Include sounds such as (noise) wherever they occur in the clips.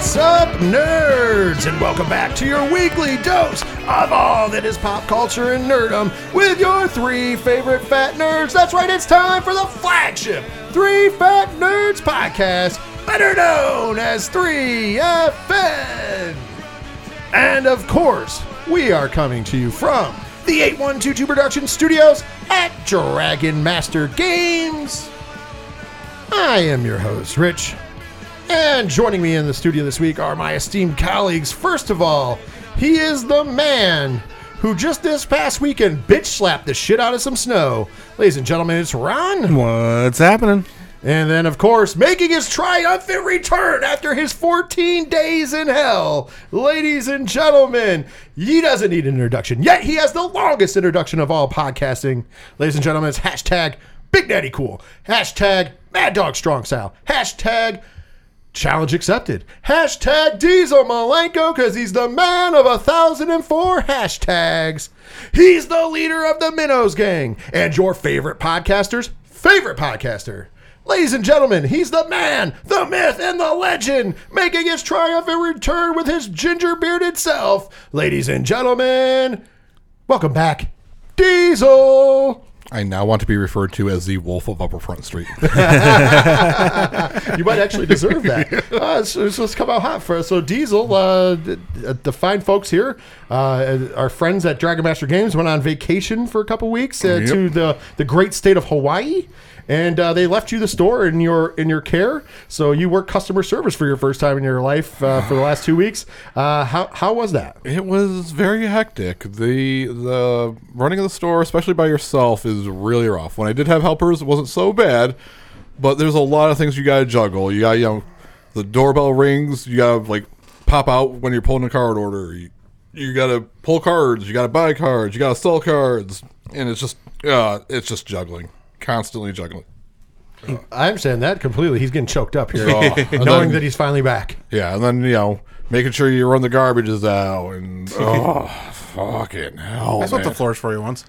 What's up, nerds? And welcome back to your weekly dose of all that is pop culture and nerdum with your three favorite fat nerds. That's right, it's time for the flagship Three Fat Nerds podcast, better known as 3FN. And of course, we are coming to you from the 8122 Production Studios at Dragon Master Games. I am your host, Rich. And joining me in the studio this week are my esteemed colleagues. First of all, he is the man who just this past weekend bitch slapped the shit out of some snow. Ladies and gentlemen, it's Ron. What's happening? And then, of course, making his triumphant return after his 14 days in hell. Ladies and gentlemen, he doesn't need an introduction, yet he has the longest introduction of all podcasting. Ladies and gentlemen, it's hashtag Big Daddy Cool, hashtag Mad Dog Strong Style, hashtag Challenge accepted. Hashtag Diesel Malenko because he's the man of a thousand and four hashtags. He's the leader of the Minnows Gang and your favorite podcaster's favorite podcaster. Ladies and gentlemen, he's the man, the myth, and the legend, making his triumphant return with his ginger bearded self. Ladies and gentlemen, welcome back, Diesel. I now want to be referred to as the Wolf of Upper Front Street. (laughs) you might actually deserve that. (laughs) Uh, so, so let's come out hot for us. So Diesel, uh, the, the fine folks here, uh, our friends at Dragon Master Games went on vacation for a couple weeks uh, Yep. to the the great state of Hawaii. And uh, they left you the store in your in your care, so you work customer service for your first time in your life uh, for the last two weeks. Uh, how how was that? it was very hectic. The the running of the store, especially by yourself, is really rough. When I did have helpers, it wasn't so bad, but there's a lot of things you got to juggle. You got you know, the doorbell rings. You got to like pop out when you're pulling a card order. You, you got to pull cards. You got to buy cards. You got to sell cards, and it's just uh, it's just juggling, constantly juggling. I understand that completely. He's getting choked up here, (laughs) Oh, and knowing then- that he's finally back. Yeah, and then you know, making sure you run the garbages out, and (laughs) oh, fucking hell, I swept the man. floors for you once.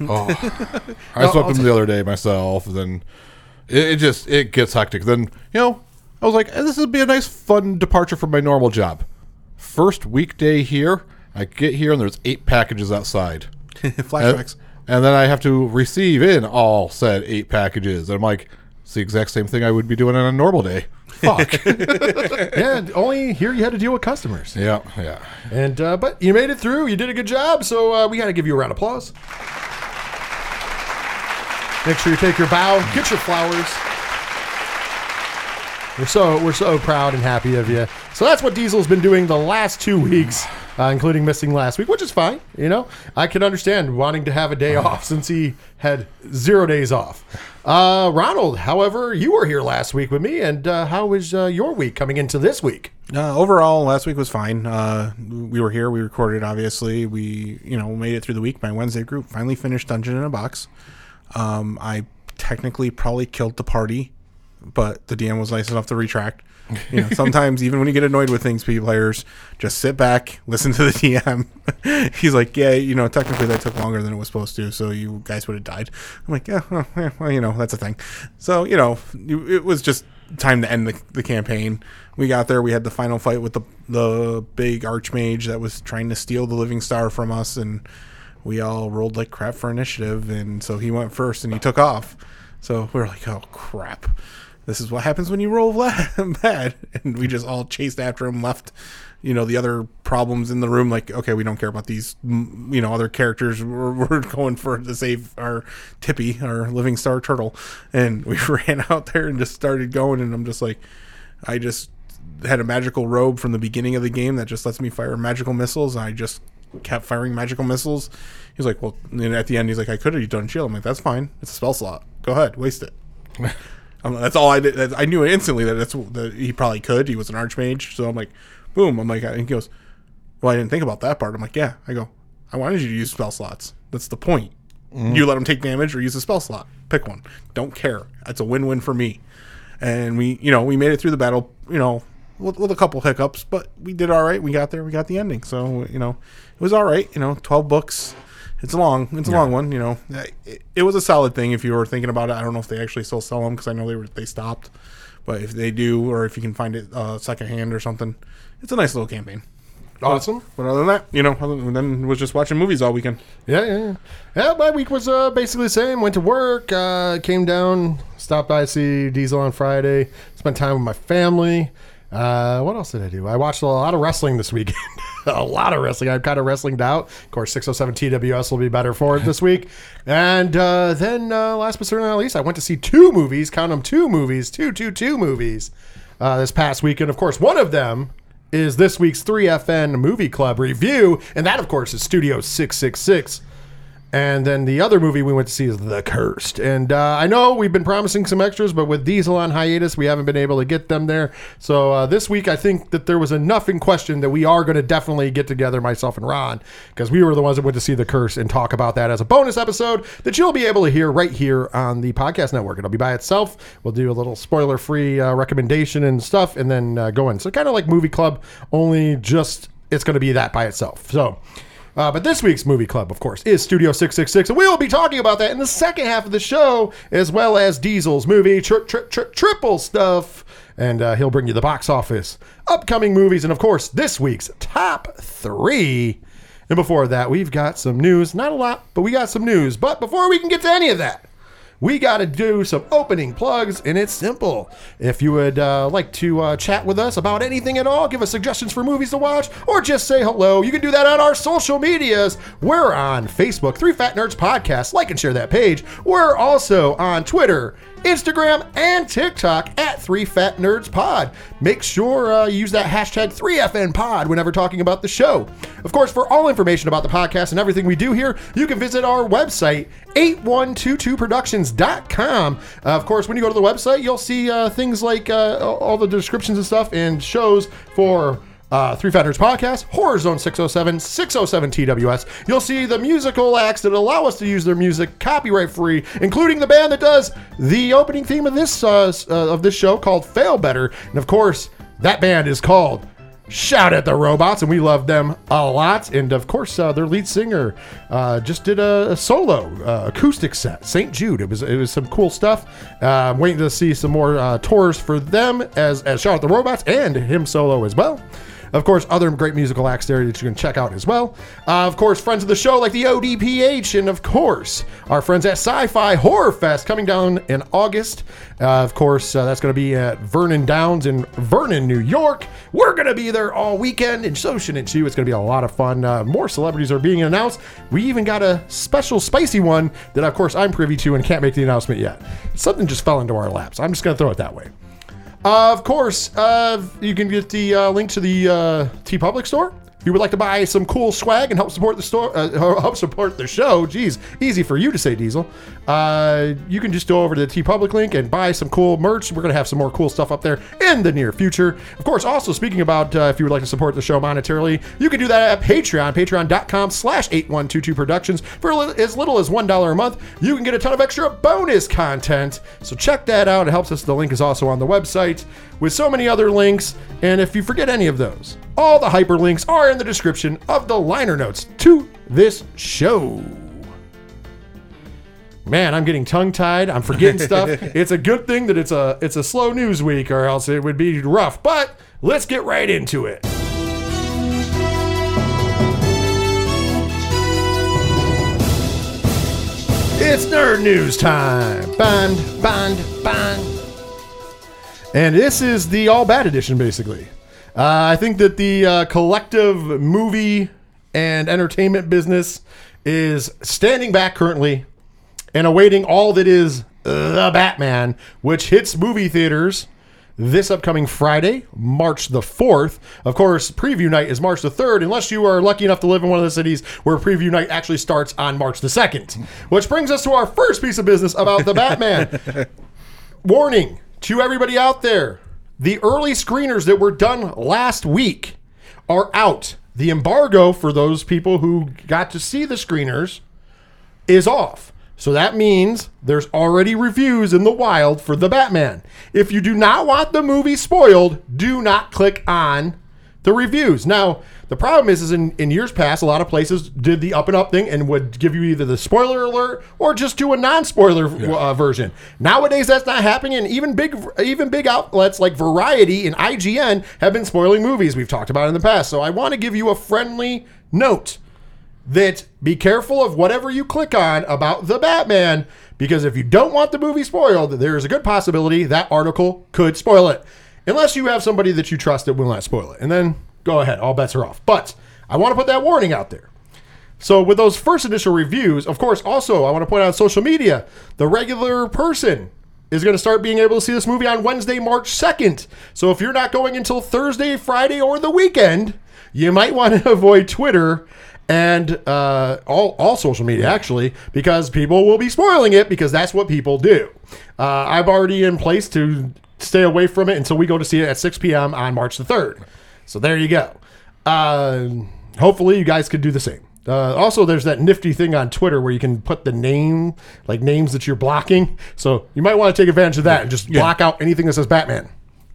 Oh, (laughs) I swept them the other day myself. And Then it, it just it gets hectic. Then you know, I was like, eh, this would be a nice, fun departure from my normal job. First weekday here, I get here and there's eight packages outside. Flashbacks. And, then I have to receive in all said eight packages. And I'm like, it's the exact same thing I would be doing on a normal day. Fuck. (laughs) Yeah, only here you had to deal with customers. yeah, yeah. And uh, but you made it through. You did a good job. So uh, we got to give you a round of applause. Make sure you take your bow, get your flowers. We're so we're so proud and happy of you. So that's what Diesel's been doing the last two weeks, uh, including missing last week, which is fine. You know, I can understand wanting to have a day off since he had zero days off. Uh, Ronald, however, you were here last week with me, and uh, how was uh, your week coming into this week? Uh, overall, last week was fine. Uh, we were here. We recorded. Obviously, we you know made it through the week. My Wednesday group finally finished Dungeon in a Box. Um, I technically probably killed the party, but the DM was nice enough to retract. You know, sometimes even when you get annoyed with things, P players just sit back, listen to the DM. (laughs) He's like, "Yeah, you know, technically that took longer than it was supposed to, so you guys would have died." I'm like, "Yeah, yeah, well, you know, that's a thing." So you know, it was just time to end the, the campaign. We got there. We had the final fight with the the big archmage that was trying to steal the living star from us, and we all rolled like crap for initiative. And so he went first, and he took off. So we were like, "Oh crap." This is what happens when you roll (laughs) bad, and we just all chased after him. Left, you know, the other problems in the room. Like, okay, we don't care about these, you know, other characters. (laughs) We're, we're going for to save our Tippy, our living star turtle, and we (laughs) ran out there and just started going. And I'm just like, I just had a magical robe from the beginning of the game that just lets me fire magical missiles. And I just kept firing magical missiles. He's like, well, and at the end, he's like, I could have done shield. I'm like, that's fine. It's a spell slot. Go ahead, waste it. Um, that's all I did. I knew instantly that that's that he probably could. He was an archmage, so I'm like, boom. I'm like, and he goes, well, I didn't think about that part. I'm like, yeah. I go, I wanted you to use spell slots. That's the point. You let him take damage or use a spell slot. Pick one. Don't care. That's a win-win for me. And we, you know, we made it through the battle. You know, with, with a couple hiccups, but we did all right. We got there. We got the ending. So you know, it was all right. You know, twelve books. It's a long. It's a long one. You know, it, it was a solid thing if you were thinking about it. I don't know if they actually still sell them because I know they were they stopped. But if they do, or if you can find it uh, secondhand or something, it's a nice little campaign. Awesome. But other than that, you know, other than then was just watching movies all weekend. Yeah, yeah, yeah. Yeah, my week was uh, basically the same. Went to work, uh, came down, stopped by to see Diesel on Friday, spent time with my family. Uh, what else did I do? I watched a lot of wrestling this weekend. (laughs) a lot of wrestling. I'm kind of wrestlinged out. Of course, 607 TWS will be better for it this week. And uh, then, uh, last but certainly not least, I went to see two movies. Count them, two movies, two, two, two movies uh, this past weekend. Of course, one of them is this week's 3FN Movie Club review, and that, of course, is Studio 666. And then the other movie we went to see is The Cursed. And uh, I know we've been promising some extras, but with Diesel on hiatus, we haven't been able to get them there. So uh, this week, I think that there was enough in question that we are going to definitely get together, myself and Ron, because we were the ones that went to see The Curse and talk about that as a bonus episode that you'll be able to hear right here on the podcast network. It'll be by itself. We'll do a little spoiler free uh, recommendation and stuff, and then uh, go in. So kind of like Movie Club, only just it's going to be that by itself. So. Uh, but this week's movie club, of course, is Studio 666, and we will be talking about that in the second half of the show, as well as Diesel's movie, tri- tri- tri- Triple Stuff, and uh, he'll bring you the box office, upcoming movies, and of course, this week's top three. And before that, we've got some news. Not a lot, but we got some news. But before we can get to any of that, we got to do some opening plugs, and it's simple. If you would uh, like to uh, chat with us about anything at all, give us suggestions for movies to watch, or just say hello, you can do that on our social medias. We're on Facebook, Three Fat Nerds Podcast. Like and share that page. We're also on Twitter. Instagram and TikTok at Three Fat Nerds Pod. Make sure uh, you use that hashtag 3FN Pod whenever talking about the show. Of course, for all information about the podcast and everything we do here, you can visit our website, 8122productions.com. Uh, of course, when you go to the website, you'll see uh, things like uh, all the descriptions and stuff and shows for uh, Three Fat Nerds Podcast, Horror Zone 607, 607 TWS. You'll see the musical acts that allow us to use their music copyright free, including the band that does the opening theme of this uh, uh, of this show called Fail Better, and of course that band is called Shout at the Robots, and we love them a lot. And of course, uh, their lead singer uh, just did a, a solo uh, acoustic set, St. Jude. It was it was some cool stuff. I'm waiting to see some more uh, tours for them as as Shout at the Robots and him solo as well. Of course, other great musical acts there that you can check out as well. Uh, of course, friends of the show like the ODPH, and of course, our friends at Sci Fi Horror Fest coming down in August. Uh, of course, uh, that's going to be at Vernon Downs in Vernon, New York. We're going to be there all weekend, and so shouldn't you. It's going to be a lot of fun. Uh, more celebrities are being announced. We even got a special spicy one that, of course, I'm privy to and can't make the announcement yet. Something just fell into our laps. I'm just going to throw it that way. Of course, uh, you can get the uh, link to the uh, TeePublic store. If you would like to buy some cool swag and help support the store, uh, (laughs) help support the show, geez, easy for you to say, Diesel. Uh, you can just go over to the TeePublic link and buy some cool merch. We're gonna have some more cool stuff up there in the near future. Of course, also speaking about uh, if you would like to support the show monetarily, you can do that at Patreon, Patreon.com/slash 8122 Productions for as little as one dollar a month. You can get a ton of extra bonus content. So check that out. It helps us. The link is also on the website with so many other links. And if you forget any of those, all the hyperlinks are in the description of the liner notes to this show. Man, I'm getting tongue tied. I'm forgetting (laughs) stuff. It's a good thing that it's a it's a slow news week, or else it would be rough. But let's get right into it. It's nerd news time. Bond, bond, bond. And this is the all bad edition, basically. Uh, I think that the uh, collective movie and entertainment business is standing back currently and awaiting all that is The Batman, which hits movie theaters this upcoming Friday, March the 4th. Of course, preview night is March the 3rd, unless you are lucky enough to live in one of the cities where preview night actually starts on March the 2nd. Which brings us to our first piece of business about The Batman. (laughs) Warning to everybody out there the early screeners that were done last week are out. The embargo for those people who got to see the screeners is off. So that means there's already reviews in the wild for The Batman. If you do not want the movie spoiled, do not click on the reviews. Now, the problem is, is in, in years past, a lot of places did the up and up thing and would give you either the spoiler alert or just do a non-spoiler uh, version. Nowadays, that's not happening, and even big even big outlets like Variety and IGN have been spoiling movies we've talked about in the past. So I want to give you a friendly note that be careful of whatever you click on about the Batman because if you don't want the movie spoiled, there is a good possibility that article could spoil it. Unless you have somebody that you trust that will not spoil it. And then go ahead, all bets are off. But I want to put that warning out there. So with those first initial reviews, of course, also I want to point out social media, the regular person is going to start being able to see this movie on Wednesday, March 2nd. So if you're not going until Thursday, Friday, or the weekend, you might want to (laughs) avoid Twitter and uh, all, all social media actually because people will be spoiling it because that's what people do. Uh, I've already in place to stay away from it until we go to see it at 6 p.m. on March the 3rd. So there you go. Uh, hopefully, you guys could do the same. Uh, also, there's that nifty thing on Twitter where you can put the name, like names that you're blocking. So you might want to take advantage of that and just block out anything that says Batman.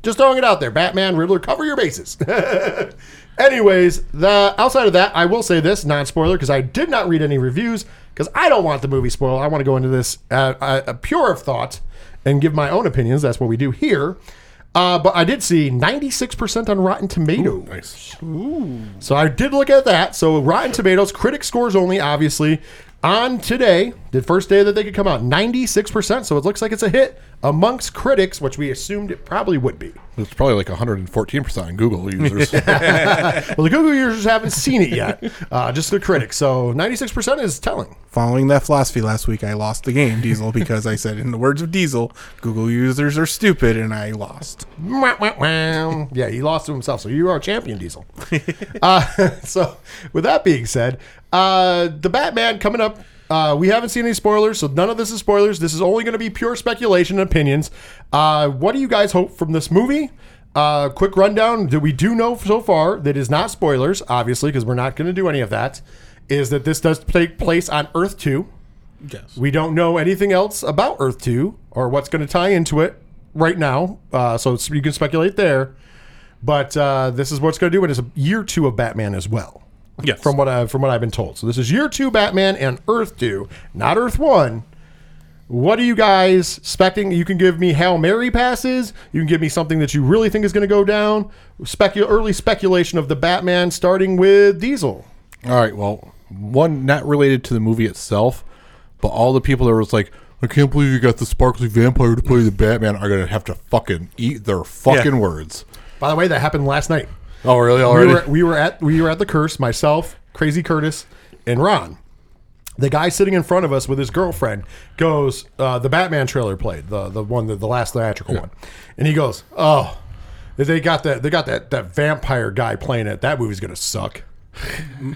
Just throwing it out there. Batman, Riddler, cover your bases. (laughs) Anyways, the outside of that, I will say this non-spoiler because I did not read any reviews because I don't want the movie spoiled. I want to go into this uh, uh, uh, pure of thought and give my own opinions. That's what we do here. Uh, but I did see 96% on Rotten Tomatoes. Nice. Ooh. So I did look at that. So Rotten Tomatoes, critic scores only, obviously, on today, the first day that they could come out, 96%. So it looks like it's a hit amongst critics, which we assumed it probably would be. It's probably like 114% on Google users. (laughs) Well, the Google users haven't seen it yet, uh, just the critics. So 96% is telling. Following that philosophy last week, I lost the game, Diesel, because I said, in the words of Diesel, Google users are stupid, and I lost. Yeah, he lost to himself. So you are a champion, Diesel. (laughs) uh, (laughs) so with that being said, uh, the Batman coming up. Uh, we haven't seen any spoilers, so none of this is spoilers. This is only going to be pure speculation and opinions. Uh, what do you guys hope from this movie? Uh, quick rundown that we do know so far that is not spoilers, obviously, because we're not going to do any of that. Is that this does take place on Earth 2? Yes. We don't know anything else about Earth 2 or what's going to tie into it right now. Uh, so you can speculate there. But uh, this is what's going to do. It is a year two of Batman as well. Yes. From what I from what I've been told. So this is year two Batman and Earth two, not Earth one. What are you guys expecting? You can give me Hail Mary passes. You can give me something that you really think is going to go down. Specu- early speculation of the Batman starting with Diesel. All right. Well, one not related to the movie itself, but all the people that was like, I can't believe you got the sparkly vampire to play the Batman are gonna have to fucking eat their fucking Yeah. words. By the way, that happened last night. Oh, really? we Already? were, we were at we were at the curse myself crazy curtis and ron the guy sitting in front of us with his girlfriend goes uh, the batman trailer played the the one the, the last theatrical one and he goes oh they got that they got that that vampire guy playing it that movie's gonna suck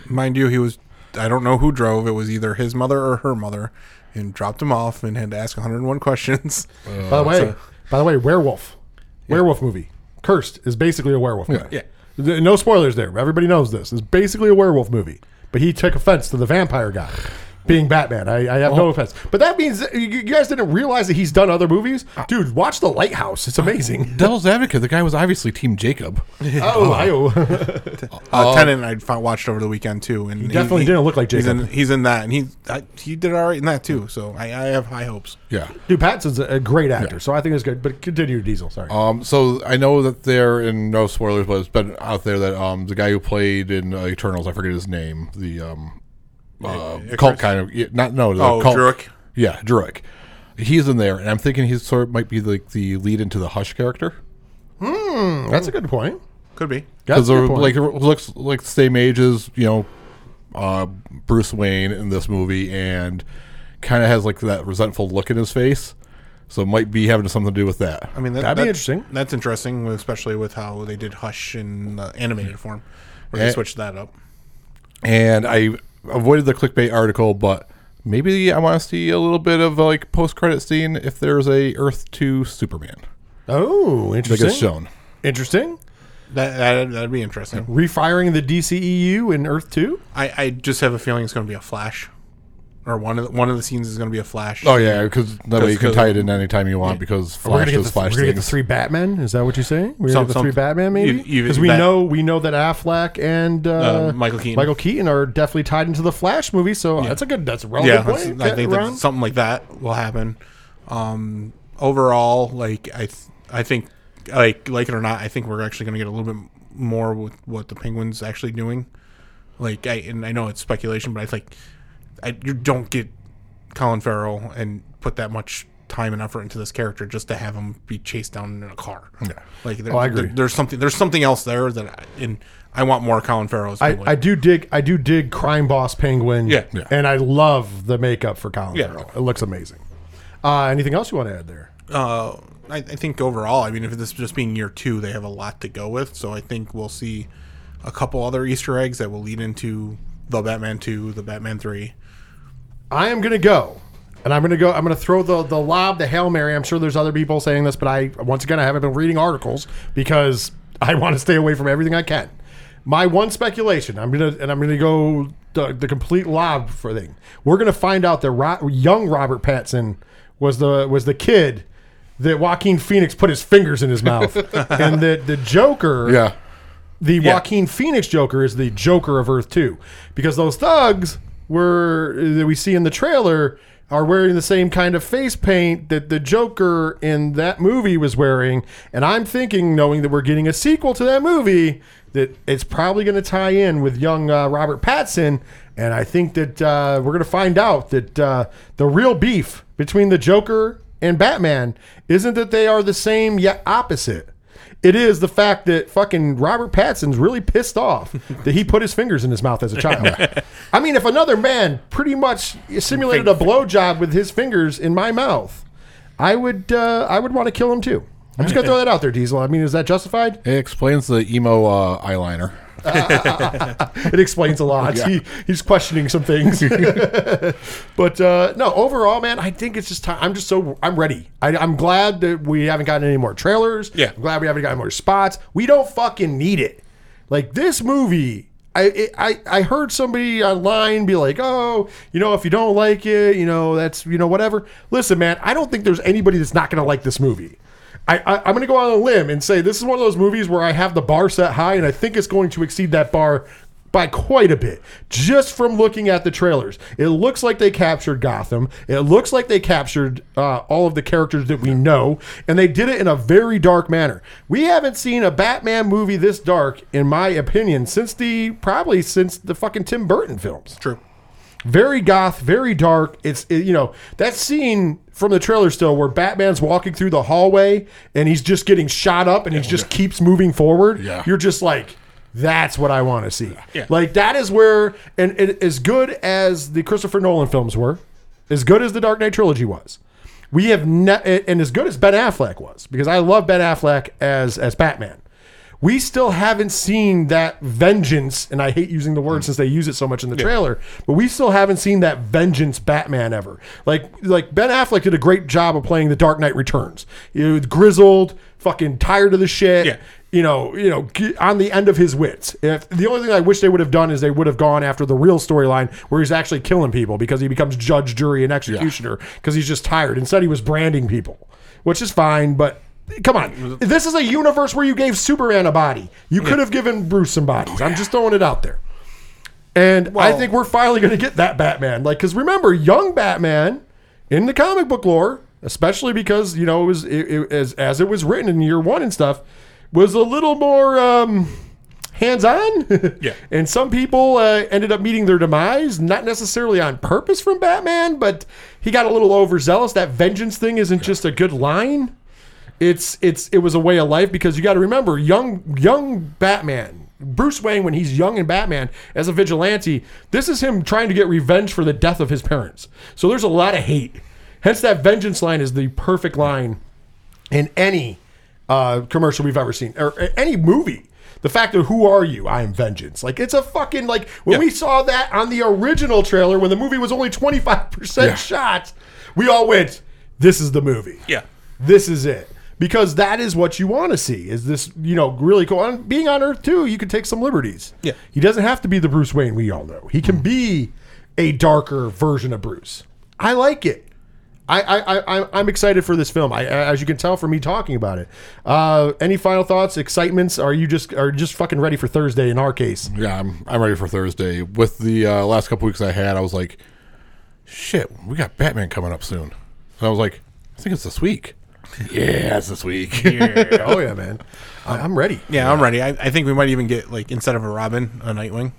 Mind you, he was, I don't know who drove. It was either his mother or her mother, and dropped him off and had to ask 101 questions. by the way by the way werewolf werewolf movie cursed is basically a werewolf movie Yeah. Th- no spoilers there. Everybody knows this. It's basically a werewolf movie. But he took offense to the vampire guy being Batman, I, I have no offense, but that means that you you guys didn't realize that he's done other movies, dude. Watch The Lighthouse; it's amazing. (laughs) Devil's Advocate. The guy was obviously Team Jacob. (laughs) oh, I, oh. (laughs) Uh, Tenet I found, watched over the weekend too, and he definitely didn't look like He's in, Jacob. he's in that, and he I, he did all right in that too. So I, I have high hopes. Yeah. dude, Pattinson's a, a great actor, so I think it's good. But continue, Diesel. Sorry. Um, so I know that there, in no spoilers, but it's been out there that um, the guy who played in uh, Eternals, I forget his name, the um, uh, cult kind of, yeah, not no, the Oh, cult, Druid. yeah, Druid. He's in there, and I'm thinking he's sort of might be like the lead into the Hush character That's a good point. Could be. That's because a good point. like it looks like the same age as you know uh, Bruce Wayne in this movie, and kind of has like that resentful look in his face. So it might be having something to do with that. I mean, that, That'd be interesting. That's interesting, especially with how they did Hush in uh, animated form, where they Eh. switched that up. and I avoided the clickbait article, but maybe I want to see a little bit of like post credit scene if there's a Earth Two Superman Oh, that interesting. gets shown. Interesting. That, that that'd be interesting. Refiring the DCEU in Earth Two. I, I just have a feeling it's going to be a Flash. Or one of the, one of the scenes is going to be a Flash. Oh yeah, because that way you can tie it in anytime you want because We're gonna Flash get does the, Flash we're gonna get the things. three Batmen. Is that what you're saying? We're gonna Some- get the three some- Batman, maybe? Because we Bat- know we know that Affleck and uh, Uh, Michael Keaton. Michael Keaton are definitely tied into the Flash movie. So that's a good. That's a relevant yeah, that's- point. I think Ron. that something like that will happen. Um, overall, like I, th- I think, like like it or not, I think we're actually going to get a little bit more with what the Penguins actually doing. Like I and I know it's speculation, but I think I, you don't get Colin Farrell and put that much time and effort into this character just to have him be chased down in a car. Yeah, like there, Oh, I agree. there- there's something there's something else there that I, and I want more Colin Farrell. I, I do dig I do dig crime boss penguin. Yeah. Yeah. and I love the makeup for Colin Yeah. Farrell. It looks amazing. Uh, anything else you want to add there? uh, I, I think overall, I mean, if this just being year two, they have a lot to go with. So I think we'll see a couple other Easter eggs that will lead into the Batman two, the Batman three. I am gonna go. And I'm gonna go. I'm gonna throw the the lob, the hail mary. I'm sure there's other people saying this, but I once again I haven't been reading articles because (laughs) I want to stay away from everything I can. My one speculation, I'm gonna and I'm gonna go the, the complete lob for thing. We're gonna find out that Ro- young Robert Pattinson was the was the kid that Joaquin Phoenix put his fingers in his mouth, (laughs) and that the Joker yeah, the Joaquin Phoenix Joker is the Joker of Earth 2 because those thugs were that we see in the trailer are wearing the same kind of face paint that the Joker in that movie was wearing. And I'm thinking knowing that we're getting a sequel to that movie that it's probably going to tie in with young uh, Robert Pattinson. And I think that uh, we're going to find out that uh, the real beef between the Joker and Batman isn't that they are the same yet opposite it is the fact that fucking Robert Pattinson's really pissed off (laughs) that he put his fingers in his mouth as a child. (laughs) I mean, if another man pretty much simulated a blowjob with his fingers in my mouth, I would uh, I would want to kill him too. I'm just gonna throw that out there, Diesel. I mean, is that justified? it explains the emo uh, eyeliner. (laughs) It explains a lot. He, he's questioning some things, (laughs) but uh, no. Overall, man, I think it's just time. I'm just so I'm ready. I, I'm glad that we haven't gotten any more trailers. Yeah. I'm glad we haven't gotten more spots. We don't fucking need it. Like this movie. I, it, I I heard somebody online be like, oh, you know, if you don't like it, you know, that's you know whatever. Listen, man, I don't think there's anybody that's not going to like this movie. I, I, I'm going to go on a limb and say this is one of those movies where I have the bar set high, and I think it's going to exceed that bar by quite a bit just from looking at the trailers. It looks like they captured Gotham. It looks like they captured uh, all of the characters that we know, and they did it in a very dark manner. We haven't seen a Batman movie this dark, in my opinion, since the probably since the fucking Tim Burton films True. very goth, very dark. It's it- you know that scene from the trailer still where Batman's walking through the hallway and he's just getting shot up and he just keeps moving forward. Yeah. You're just like, that's what I want to see. Yeah. Like that is where and, and as good as the Christopher Nolan films were, as good as the Dark Knight trilogy was. We have ne- and as good as Ben Affleck was because I love Ben Affleck as as Batman we still haven't seen that vengeance, and I hate using the word mm. since they use it so much in the trailer, but we still haven't seen that vengeance Batman ever. Like like Ben Affleck did a great job of playing the Dark Knight Returns. He was grizzled, fucking tired of the shit. Yeah. You know, you know, on the end of his wits. If the only thing I wish they would have done is they would have gone after the real storyline where he's actually killing people because he becomes judge, jury, and executioner because he's just tired. Instead, he was branding people, which is fine, but come on. This is a universe where you gave Superman a body. You could have given Bruce some bodies. I'm just throwing it out there. And I think we're finally going to get that Batman. Like, because remember, young Batman in the comic book lore, especially because you know it was it, it, as as it was written in year one and stuff, was a little more um, hands on. (laughs) Yeah. and some people uh, ended up meeting their demise, not necessarily on purpose from Batman, but he got a little overzealous. That vengeance thing isn't just a good line it's it's it was a way of life because you got to remember young young Batman Bruce Wayne when he's young in Batman as a vigilante this is him trying to get revenge for the death of his parents. So there's a lot of hate. Hence that vengeance line is the perfect line in any uh, commercial we've ever seen or any movie. The fact of who are you? I am vengeance. Like it's a fucking like when we saw that on the original trailer when the movie was only 25% Yeah. shot we all went this is the movie. Yeah. this is it because that is what you want to see is this you know really cool on being on earth too you can take some liberties Yeah. he doesn't have to be the bruce wayne we all know he can be a darker version of Bruce. I like it. I, I, I, I- I'm excited for this film. I, as you can tell from me talking about it. Uh, any final thoughts, excitements? Are you just are just fucking ready for Thursday? In our case, Yeah, I'm I'm ready for Thursday. With the uh, last couple weeks I had, I was like, shit, we got Batman coming up soon. And I was like, I think it's this week. Yeah, it's this week. (laughs) oh yeah, man, I, I'm ready. Yeah, I'm ready. I, I think we might even get like instead of a Robin, a Nightwing.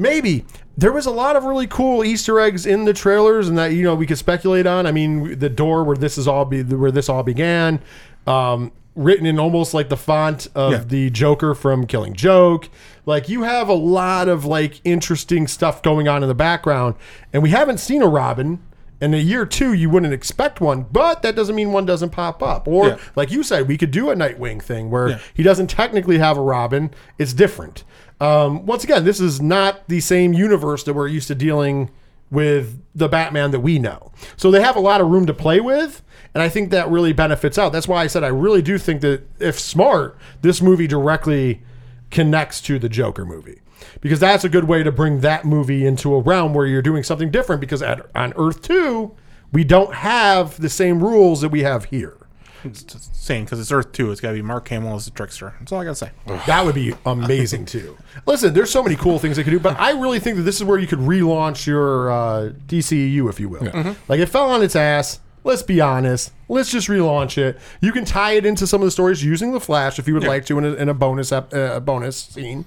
Maybe there was a lot of really cool Easter eggs in the trailers, and that you know we could speculate on. I mean, the door where this is all be where this all began, um, written in almost like the font of Yeah. the Joker from Killing Joke. Like you have a lot of like interesting stuff going on in the background, and we haven't seen a Robin. In a year two, you wouldn't expect one, but that doesn't mean one doesn't pop up. Or, Yeah. like you said, we could do a Nightwing thing where Yeah. he doesn't technically have a Robin. It's different. Um, once again, this is not the same universe that we're used to dealing with the Batman that we know. So they have a lot of room to play with, and I think that really benefits out. That's why I said I really do think that if smart, this movie directly connects to the Joker movie. Because that's a good way to bring that movie into a realm where you're doing something different. Because at, on Earth 2, we don't have the same rules that we have here. It's just saying because it's Earth Two. It's got to be Mark Hamill as the trickster. That's all I gotta say. That would be amazing too. Listen, there's so many cool things they could do, but I really think that this is where you could relaunch your uh, DCEU, if you will. Like it fell on its ass. Let's be honest. Let's just relaunch it. You can tie it into some of the stories using the Flash if you would like to in a, in a bonus ep- uh, a bonus scene.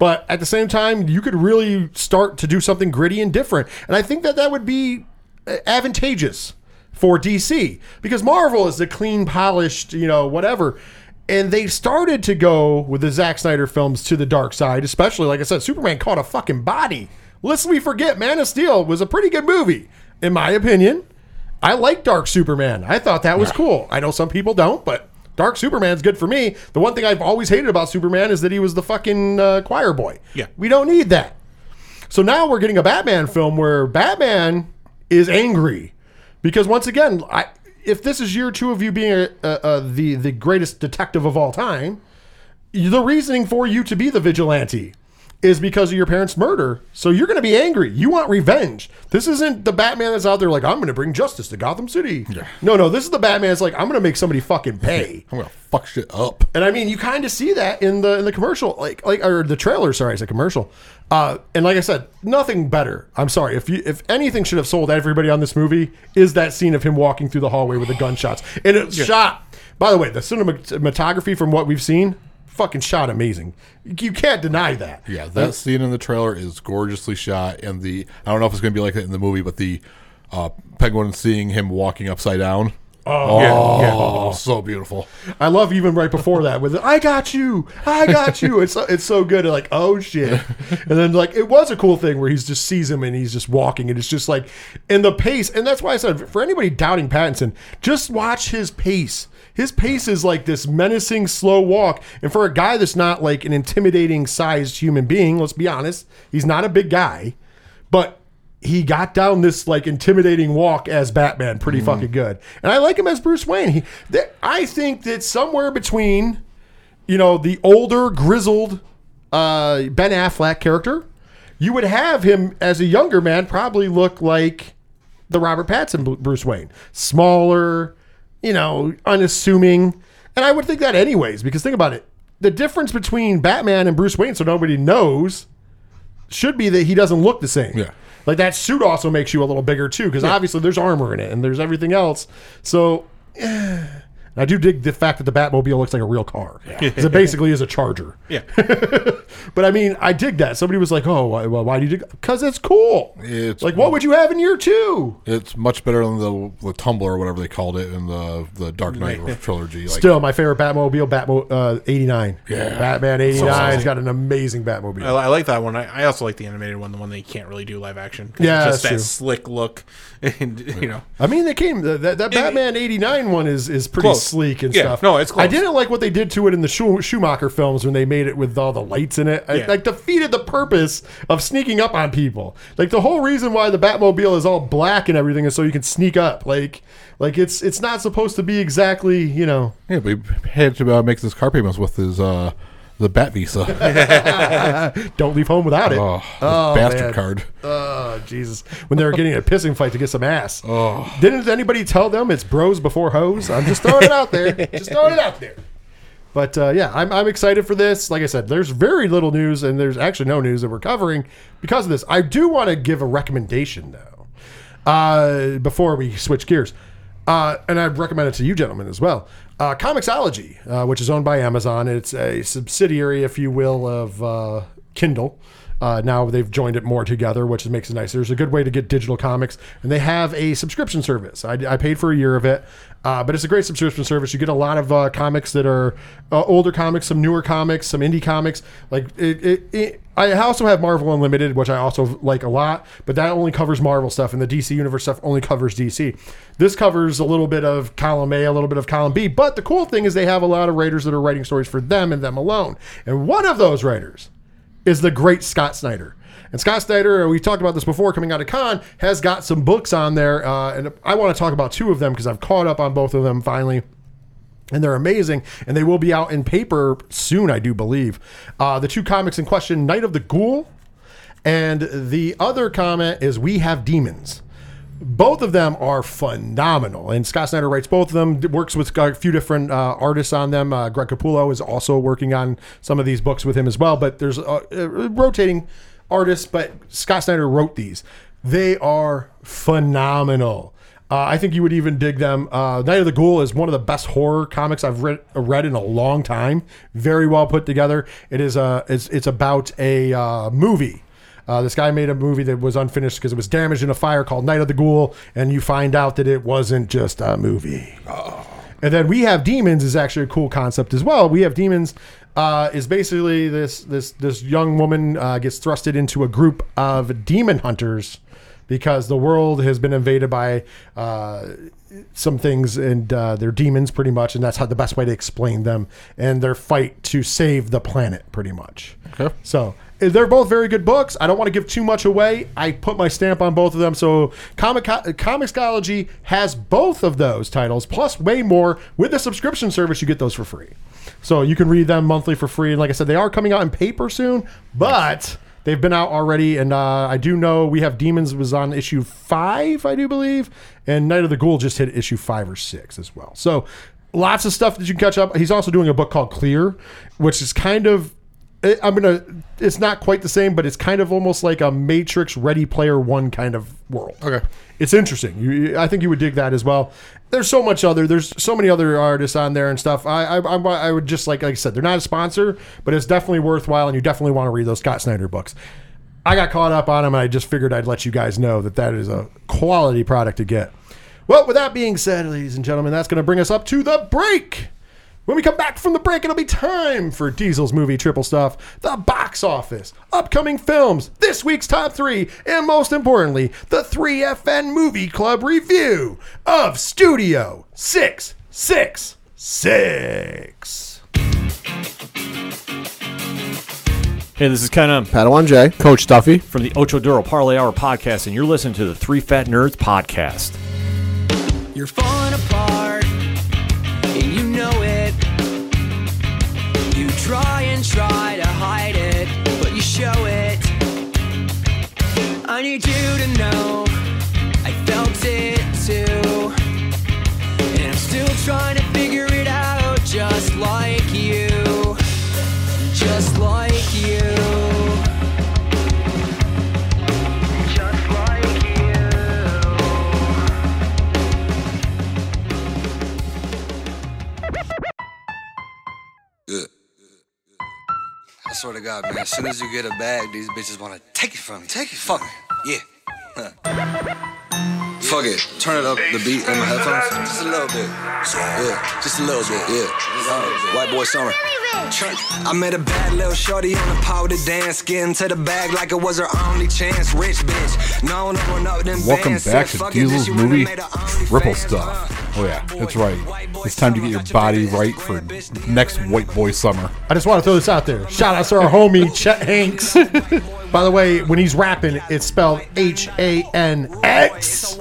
But at the same time, you could really start to do something gritty and different. And I think that that would be uh, advantageous for DC because Marvel is the clean, polished, you know, whatever. And they started to go with the Zack Snyder films to the dark side, especially like I said, Superman caught a fucking body. Lest we forget, Man of Steel was a pretty good movie, in my opinion. I like Dark Superman. I thought that was cool. I know some people don't, but Dark Superman's good for me. The one thing I've always hated about Superman is that he was the fucking uh, choir boy. Yeah. We don't need that. So now we're getting a Batman film where Batman is angry because once again, I, if this is year two of you being a, a, a, the the greatest detective of all time, the reasoning for you to be the vigilante is because of your parents' murder. So you're going to be angry. You want revenge. This isn't the Batman that's out there like I'm going to bring justice to Gotham City. No, no, this is the Batman that's like I'm going to make somebody fucking (laughs) pay. I'm gonna fuck shit up. And I mean, you kind of see that in the in the commercial, like like or the trailer. Sorry, it's a commercial. Uh, and like I said, nothing better. I'm sorry if you if anything should have sold everybody on this movie is that scene of him walking through the hallway with the gunshots, and it's shot. By the way, the cinematography from what we've seen, fucking shot amazing. You can't deny that. Yeah, that scene in the trailer is gorgeously shot, and the I don't know if it's gonna be like that in the movie, but the uh, penguin seeing him walking upside down. Oh, (laughs) yeah. so beautiful. I love even right before that with I got you, I got you. It's so- it's so good. Like oh shit, and then like it was a cool thing where he's just sees him and he's just walking and it's just like in the pace. And that's why I said for anybody doubting Pattinson, just watch his pace. His pace is like this menacing slow walk, and for a guy that's not like an intimidating sized human being, let's be honest, he's not a big guy, but he got down this like intimidating walk as Batman pretty fucking good. And I like him as Bruce Wayne. He, th- I think that somewhere between, you know, the older grizzled uh, Ben Affleck character, you would have him as a younger man probably look like the Robert Pattinson Bruce Wayne, smaller, you know, unassuming. And I would think that anyways, because think about it. The difference between Batman and Bruce Wayne, so nobody knows, should be that he doesn't look the same. Yeah. Like that suit also makes you a little bigger too, because obviously there's armor in it and there's everything else. So (sighs) eh, I do dig the fact that the Batmobile looks like a real car. (laughs) 'Cause it basically is a charger. Yeah. (laughs) But I mean, I dig that. Somebody was like, "Oh, why, why, why do you dig?" Because it's cool. It's like, what would you have in year two? It's much better than the the Tumbler or whatever they called it in the the Dark Knight (laughs) trilogy. Like, Still, my favorite Batmobile, Batmo uh, '89. Yeah. Batman '89 has got an amazing Batmobile. I, I like that one. I, I also like the animated one, the one that you can't really do live action. Yeah, it's just that's that true. slick look, and you know, I mean, they came. That, that, that Batman '89 one is is pretty Close. Sleek and Yeah, stuff. no, it's close. I didn't like what they did to it in the Schu- Schumacher films when they made it with all the lights in it. It Yeah. like defeated the purpose of sneaking up on people. Like the whole reason why the Batmobile is all black and everything is so you can sneak up. Like, like it's it's not supposed to be exactly you know. yeah, but he had to uh, make his car payments with his uh, The Bat Visa. (laughs) Don't leave home without it. Oh, Oh, bastard man. card. Oh, Jesus. When they were getting a pissing fight to get some ass. Oh. Didn't anybody tell them it's bros before hoes? I'm just throwing it out there. (laughs) Just throwing it out there. But uh, yeah, I'm, I'm excited for this. Like I said, there's very little news, and there's actually no news that we're covering because of this. I do want to give a recommendation, though, uh, before we switch gears. Uh, and I'd recommend it to you gentlemen as well. Uh, Comixology, uh, which is owned by Amazon, it's a subsidiary, if you will, of uh, Kindle. Uh, now they've joined it more together, which makes it nice. There's a good way to get digital comics, and they have a subscription service. I, I paid for a year of it, uh, but it's a great subscription service. You get a lot of uh, comics that are uh, older comics, some newer comics, some indie comics. Like it, it, it, I also have Marvel Unlimited, which I also like a lot, but that only covers Marvel stuff, and the DC Universe stuff only covers DC. This covers a little bit of column A, a little bit of column B. But the cool thing is they have a lot of writers that are writing stories for them and them alone. And one of those writers is the great Scott Snyder. And Scott Snyder, we talked about this before coming out of Con, has got some books on there. Uh, and I want to talk about two of them because I've caught up on both of them finally. And they're amazing, and they will be out in paper soon, I do believe. Uh, the two comics in question Night of the Ghoul, and the other comment is We Have Demons. Both of them are phenomenal, and Scott Snyder writes both of them. Works with a few different uh, artists on them. Uh, Greg Capullo is also working on some of these books with him as well. But there's uh, rotating artists, but Scott Snyder wrote these. They are phenomenal. Uh, I think you would even dig them. Uh, Night of the Ghoul is one of the best horror comics I've read, read in a long time. Very well put together. It is a it's, it's about a uh, movie. Uh, this guy made a movie that was unfinished because it was damaged in a fire called Night of the Ghoul, and you find out that it wasn't just a movie. And then we have demons is actually a cool concept as well. We have demons uh, is basically this this this young woman uh, gets thrusted into a group of demon hunters because the world has been invaded by uh, some things and uh, they're demons pretty much, and that's how the best way to explain them and their fight to save the planet pretty much. Okay. So they're both very good books. I don't want to give too much away. I put my stamp on both of them. So Comic Comixology has both of those titles plus way more with the subscription service. You get those for free, so you can read them monthly for free. And like I said, they are coming out in paper soon, but. They've been out already, and uh, I do know we have Demons was on issue five, I do believe, and Night of the Ghoul just hit issue five or six as well. So lots of stuff that you can catch up. He's also doing a book called Clear, which is kind of it- I'm gonna. It's not quite the same, but it's kind of almost like a Matrix Ready Player One kind of world. Okay. It's interesting. You, I think you would dig that as well. There's so much other. There's so many other artists on there and stuff. I, I, I, I would just like, like I said, they're not a sponsor, but it's definitely worthwhile, and you definitely want to read those Scott Snyder books. I got caught up on them, and I just figured I'd let you guys know that that is a quality product to get. Well, with that being said, ladies and gentlemen, that's going to bring us up to the break. When we come back from the break, it'll be time for Diesel's movie triple stuff, the box office, upcoming films, this week's top three, and most importantly, the 3FN Movie Club review of Studio 666. Hey, this is Ken um, Padawan J. Coach Duffy. from the Ocho Duro Parlay Hour podcast, and you're listening to the Three Fat Nerds podcast. You're falling apart, try and try to hide it, but you show it. I need you to know I felt it too. And I'm still trying to God, man, as soon as you get a bag, these bitches wanna take it from you. Take it Fuck it. Yeah. Huh. Fuck it. Turn it up, the beat in my headphones. Just a little bit. Yeah, just a little bit. Yeah. White boy summer. I met a bad little shorty on a powder dance, getting to the bag like it was her only chance. Rich bitch, known to run up them Welcome bands. back Said, to it, then Diesel's movie Ripple her OnlyFans, Triple Stuff. Oh yeah, that's right. It's time to get your body right for next White Boy Summer. I just want to throw this out there. Shout out to our homie Chet Hanks. (laughs) By the way, when he's rapping, it's spelled H A N X.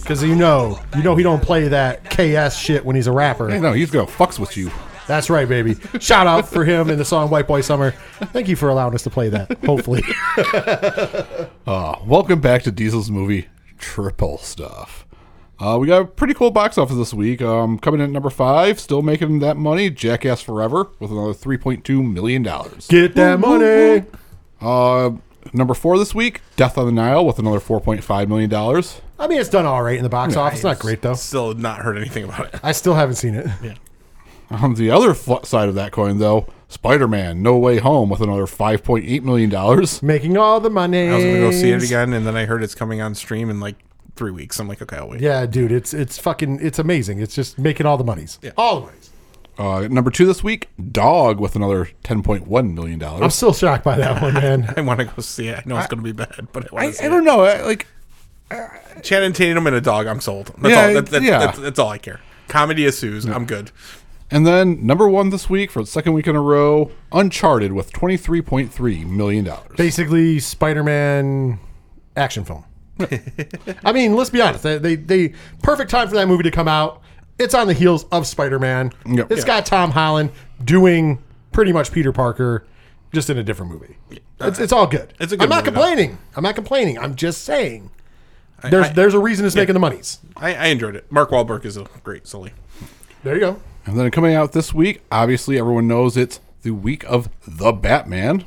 Because you know, you know he don't play that KS shit when he's a Hey, rapper. no, he's gonna fucks with you. That's right, baby. Shout out for him in the song White Boy Summer. Thank you for allowing us to play that, hopefully. (laughs) Uh, welcome back to Diesel's movie Triple Stuff. Uh, we got a pretty cool box office this week. Um, coming in at number five, still making that money. Jackass Forever with another three point two million dollars. Get that money. Uh, number four this week, Death on the Nile with another four point five million dollars. I mean, it's done all right in the box office. It's not great, though. Still not heard anything about it. I still haven't seen it. (laughs) On the other fl- side of that coin, though, Spider-Man: No Way Home with another five point eight million dollars. Making all the money. I was gonna go see it again, and then I heard it's coming on stream in like three weeks. I'm like, okay, I'll wait. Yeah, dude, it's it's fucking it's amazing. It's just making all the monies. Yeah. All the monies. Uh, number two this week, Dog with another 10.1 million dollars. I'm still shocked by that one, man. (laughs) I want to go see it. I know it's gonna be bad, but I I, see I don't it. know. I- Like, Channing Tatum and a dog. I'm sold. That's Yeah, all. That, that, yeah. That's, that's all I care. Comedy ensues. I'm good. And then number one this week for the second week in a row, Uncharted with twenty three point three million dollars. Basically, Spider-Man action film. (laughs) I mean, let's be honest. They, they they perfect time for that movie to come out. It's on the heels of Spider-Man. Yep. It's Yeah. got Tom Holland doing pretty much Peter Parker, just in a different movie. It's, it's all good. It's a good I'm not movie, though. complaining. I'm not complaining. I'm just saying. There's I- there's a reason it's making the monies. I, I enjoyed it. Mark Wahlberg is a great Sully. There you go. And then coming out this week, obviously everyone knows it's the week of the Batman.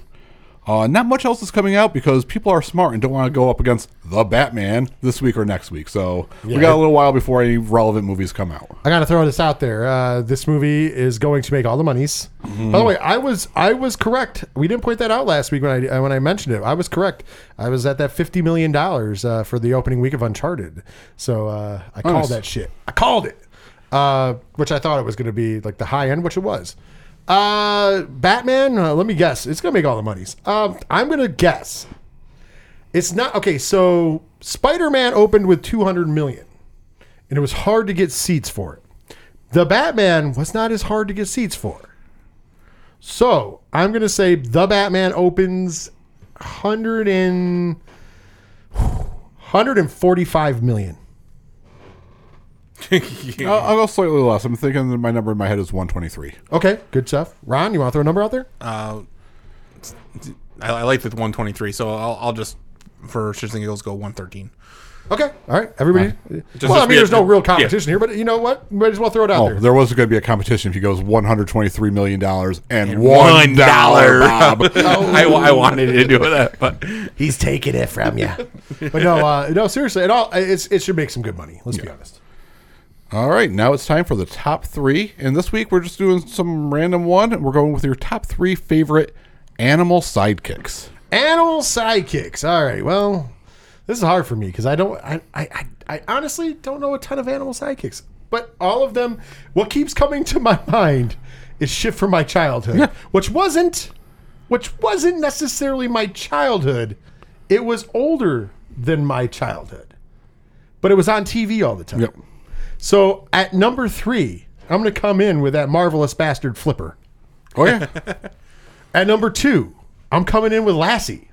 Uh, not much else is coming out because people are smart and don't want to go up against the Batman this week or next week. So we got a little while before any relevant movies come out. I got to throw this out there. Uh, this movie is going to make all the monies. By the way, I was I was correct. We didn't point that out last week when I uh, when I mentioned it. I was correct. I was at that fifty million dollars uh, for the opening week of Uncharted. So uh, I called Nice. that shit. I called it, uh, which I thought it was going to be like the high end, which it was. Uh, Batman. Uh, let me guess. It's going to make all the monies. Um, I'm going to guess. It's not okay. So Spider Man opened with two hundred million and it was hard to get seats for it. The Batman was not as hard to get seats for. So I'm gonna say the Batman opens 100 and 145 million. (laughs) I'll, I'll go slightly less. I'm thinking that my number in my head is 123. Okay, good stuff. Ron, you want to throw a number out there? I, I like the 123, so I'll, I'll just for shits and giggles go 113. Okay, all right, everybody. well, I mean, there's a- no real yeah. competition here, but you know what? Might as well throw it out Oh, there. there was going to be a competition if he goes 123 million dollars and One one dollar, dollar. (laughs) I, I wanted to do that, but He's taking it from you. (laughs) but no, uh, no, seriously, it all it's, it should make some good money. Let's be honest. All right, now it's time for the top three. And this week we're just doing some random one. and We're going with your top three favorite animal sidekicks. Animal sidekicks. All right. Well, this is hard for me because I don't. I, I I I honestly don't know a ton of animal sidekicks. But all of them, what keeps coming to my mind is shit from my childhood, which wasn't, which wasn't necessarily my childhood. It was older than my childhood, but it was on TV all the time. Yep. So at number three, I'm going to come in with that marvelous bastard Flipper. Oh yeah, (laughs) At number two, I'm coming in with Lassie.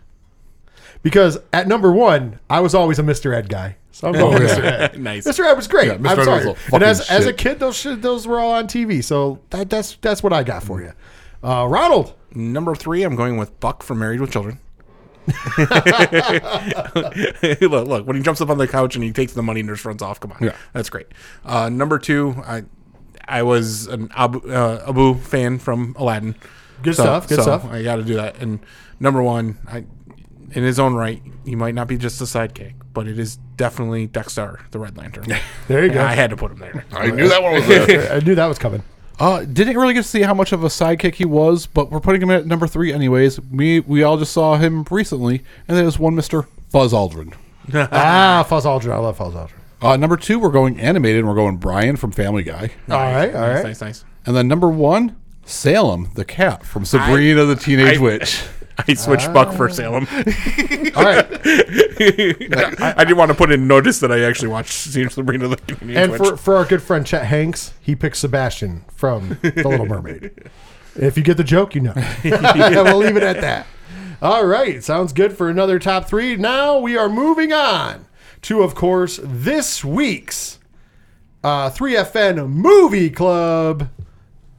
Because at number one, I was always a Mr. Ed guy. So I'm going with Mr. Ed. (laughs) Nice. Mr. Ed was great. Yeah, Mr. I'm Ed sorry. was a and as, fucking as a kid, those shit, those were all on TV. So that, that's that's what I got for you. Uh, Ronald. number three, I'm going with Buck from Married with Children. (laughs) look, look, when he jumps up on the couch and he takes the money and just runs off. Come on, Yeah. that's great. Uh, number two, I I was an Abu, uh, Abu fan from Aladdin. Good stuff, good so stuff. I got to do that. And number one, I in his own right, he might not be just a sidekick, but it is definitely Dex-Starr, the Red Lantern. (laughs) There you go. I had to put him there. I knew that one was there. (laughs) I knew that was coming. Uh, didn't really get to see how much of a sidekick he was, but we're putting him at number three anyways. We we all just saw him recently, and there's one Mister Fuzz Aldrin. (laughs) ah, Fuzz Aldrin. I love Fuzz Aldrin. Uh, number two, we're going animated, and we're going Brian from Family Guy. All right, all right. Nice, nice, nice. And then number one, Salem, the cat from Sabrina the Teenage I- Witch. (laughs) I switched Buck for Salem. (laughs) All right. I, I didn't want to put in notice that I actually watched Sabrina the Teenage And Witch. for, for our good friend Chet Hanks, he picks Sebastian from The Little (laughs) Mermaid. If you get the joke, you know. (laughs) we'll leave it at that. All right. Sounds good for another top three. Now we are moving on to, of course, this week's uh, 3FN Movie Club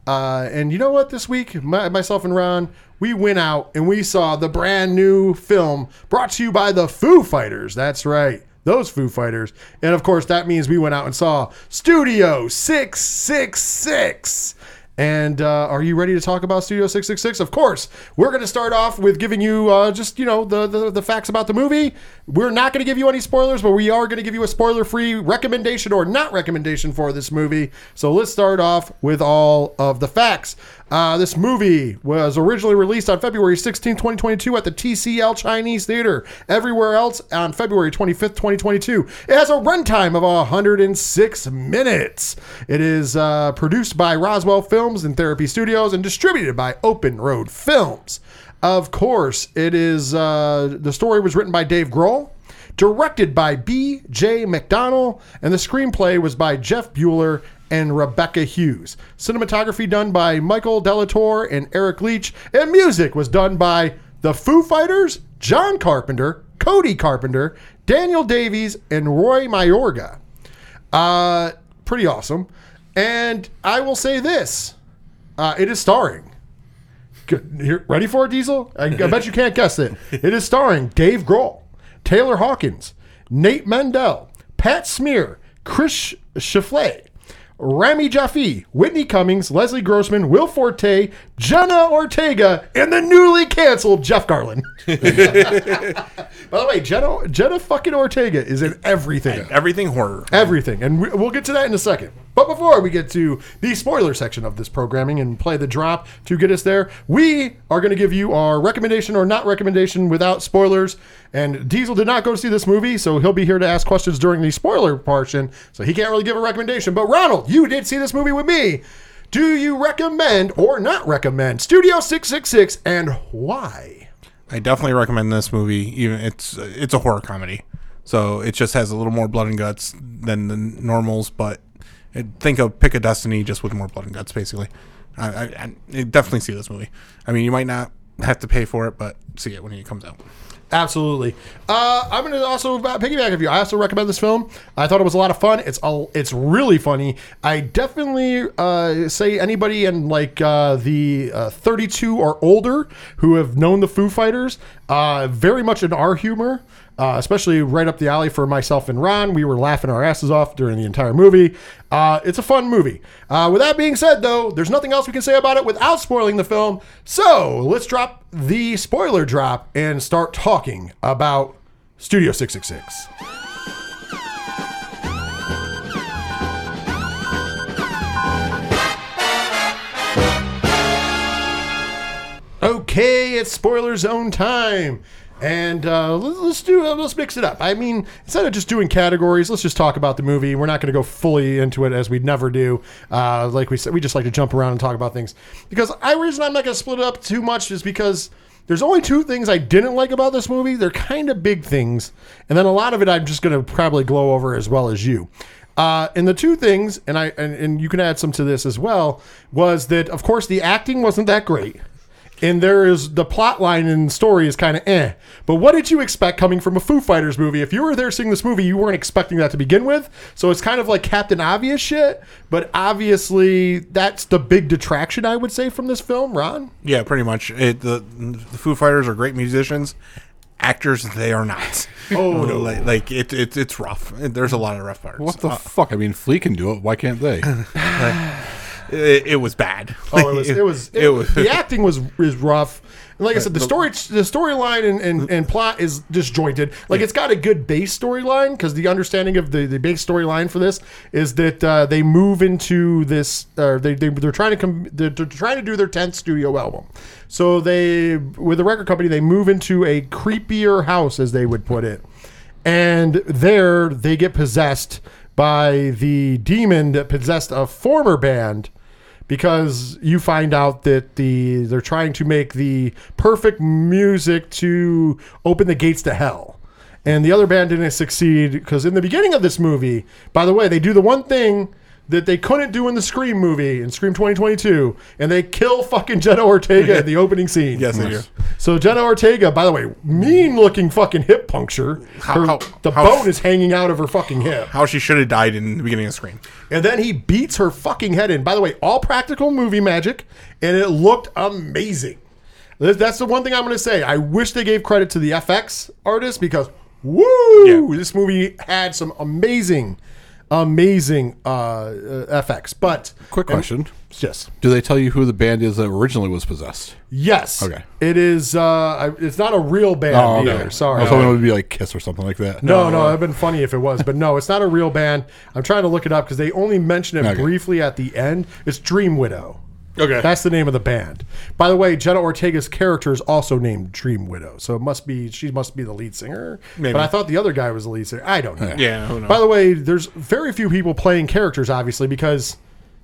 Uh, and you know what? This week, my, myself and Ron, we went out and we saw the brand new film brought to you by the Foo Fighters. That's right. Those Foo Fighters. And of course, that means we went out and saw Studio 666. And uh, are you ready to talk about Studio 666? Of course. We're going to start off with giving you uh, just, you know, the, the, the facts about the movie. We're not going to give you any spoilers, but we are going to give you a spoiler free recommendation or not recommendation for this movie. So let's start off with all of the facts. Uh, this movie was originally released on February 16, 2022 at the TCL Chinese Theater. Everywhere else on February 25th, 2022. It has a runtime of 106 minutes. It is uh, produced by Roswell Films and Therapy Studios and distributed by Open Road Films. Of course, it is uh, the story was written by Dave Grohl, directed by B.J. McDonnell, and the screenplay was by Jeff Buhler and Rebecca Hughes. Cinematography done by Michael Dallatorre and Eric Leach, and music was done by the Foo Fighters, John Carpenter, Cody Carpenter, Daniel Davies, and Roy Mayorga. Uh, pretty awesome. And I will say this: uh, it is starring. Ready for it, Diesel? I, I bet you can't guess it. It is starring Dave Grohl, Taylor Hawkins, Nate Mendel, Pat Smear, Chris Shiflett, Rami Jaffee, Whitney Cummings, Leslie Grossman, Will Forte, Jenna Ortega, and the newly canceled Jeff Garlin. (laughs) By the way, Jenna, Jenna fucking Ortega is in everything. Everything horror. Everything. And we- we'll get to that in a second. But before we get to the spoiler section of this programming and play the drop to get us there, we are going to give you our recommendation or not recommendation without spoilers. And Diesel did not go to see this movie, so he'll be here to ask questions during the spoiler portion. So he can't really give a recommendation. But Ronald, you did see this movie with me. Do you recommend or not recommend Studio 666 and why? I definitely recommend this movie. Even it's it's a horror comedy, so it just has a little more blood and guts than the normals. But think of Pick a Destiny just with more blood and guts, basically. I, I, I definitely see this movie. I mean, you might not have to pay for it, but see it when it comes out. Absolutely. Uh, I'm going to also piggyback of you. I also recommend this film. I thought it was a lot of fun. It's all, it's really funny. I definitely uh, say anybody in like uh, the uh, 32 or older who have known the Foo Fighters, uh, very much in our humor. Uh, especially right up the alley for myself and Ron. We were laughing our asses off during the entire movie. Uh, it's a fun movie. Uh, with that being said, though, there's nothing else we can say about it without spoiling the film. So let's drop the spoiler drop and start talking about Studio 666. Okay, it's spoiler zone time. And uh, let's, do uh, let's mix it up. I mean, instead of just doing categories, let's just talk about the movie. We're not going to go fully into it as we'd never do. Uh, like we said, we just like to jump around and talk about things. Because I reason I'm not going to split it up too much is because there's only two things I didn't like about this movie. They're kind of big things, and then a lot of it I'm just going to probably glow over as well as you. Uh, and the two things, and I and, and you can add some to this as well, was that of course the acting wasn't that great and there is the plot line and the story is kind of eh. But what did you expect coming from a Foo Fighters movie? If you were there seeing this movie, you weren't expecting that to begin with. So it's kind of like Captain Obvious shit. But obviously, that's the big detraction I would say from this film. Ron, Yeah, pretty much. It, the the Foo Fighters are great musicians. Actors, they are not. (laughs) Oh. like, like it, it, it's rough. There's a lot of rough parts. What the fuck? I mean, Flea can do it. Why can't they? (laughs) (sighs) It, it was bad. oh, it was it was (laughs) it was the acting was is rough. And like I said, the story the storyline and, and, and plot is disjointed. Like it's got a good base storyline because the understanding of the, the base storyline for this is that uh, they move into this. Uh, they, they they're trying to come. They're, they're trying to do their tenth studio album. So they with the record company they move into a creepier house as they would put it, and there they get possessed by the demon that possessed a former band because you find out that the they're trying to make the perfect music to open the gates to hell. And the other band didn't succeed because in the beginning of this movie, by the way, they do the one thing that they couldn't do in the Scream movie in Scream 2022, and they kill fucking Jenna Ortega in the (laughs) opening scene. Yes, they do. So Jenna Ortega, by the way, mean looking fucking hip puncture. How- Her- how- the how- bone is hanging out of her fucking hip. How she should have died in the beginning of Scream. And then he beats her fucking head in. By the way, all practical movie magic, and it looked amazing. Th- That's the one thing I'm going to say. I wish they gave credit to the FX artist because, woo, Yeah. this movie had some amazing, amazing uh, uh, FX. But Quick question: yes, Do they tell you who the band is that originally was possessed? yes, Okay. It is. Uh, it's not a real band Oh, okay. either. Sorry. I was hoping it would be like Kiss or something like that. No, no, it'd been funny if it was, but no, it's not a real band. I'm trying to look it up because they only mention it Okay. briefly at the end. It's Dream Widow. Okay. That's the name of the band. By the way, Jenna Ortega's character is also named Dream Widow, so it must be she must be the lead singer. Maybe. But I thought the other guy was the lead singer. I don't know. Yeah? By the way, there's very few people playing characters, obviously, because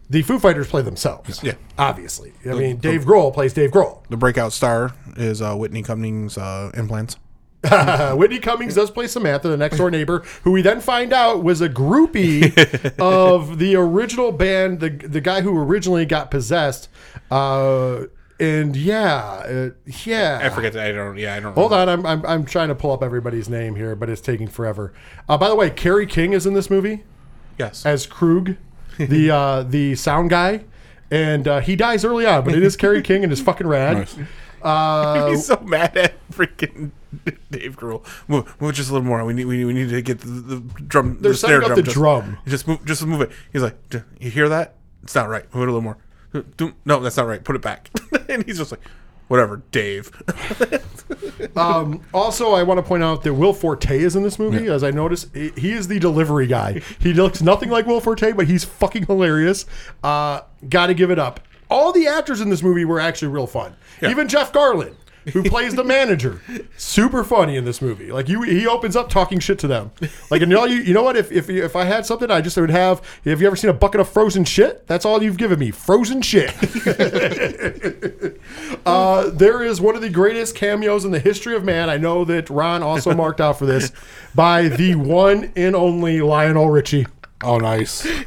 the Foo Fighters play themselves. Yeah. obviously. I mean, Dave Grohl plays Dave Grohl. The breakout star is uh, Whitney Cummings' uh, implants. (laughs) Whitney Cummings does play Samantha, the next door neighbor, who we then find out was a groupie (laughs) of the original band, the the guy who originally got possessed. Uh, and yeah, uh, yeah. I forget. That. I don't. Yeah, I don't. Hold on, I'm, I'm I'm trying to pull up everybody's name here, but it's taking forever. Uh, by the way, Kerry King is in this movie Yes. as Krug, the (laughs) uh, the sound guy, and uh, he dies early on, but it is Kerry King and it's fucking rad. Nice. Uh, He's so mad at freaking Move, move just a little more. We need, we need, we need to get the, the drum. They're the snare setting up the just, drum. Just move, just move it. He's like, "D- you hear that? It's not right. Move it a little more. No, that's not right. Put it back. (laughs) and he's just like, whatever, Dave. (laughs) Um, also, I want to point out that Will Forte is in this movie. As I noticed, he is the delivery guy. He looks nothing like Will Forte, but he's fucking hilarious. Uh, Got to give it up. All the actors in this movie were actually real fun. Even Jeff Garlin, who plays the manager, super funny in this movie. Like you, he opens up talking shit to them. Like, and y'all, you, you know what? If, if if I had something, I just would have. Have you ever seen a bucket of frozen shit? That's all you've given me, frozen shit. (laughs) Uh, there is one of the greatest cameos in the history of man. I know that Ron also marked out for this by the one and only Lionel Richie. Oh, nice. (laughs)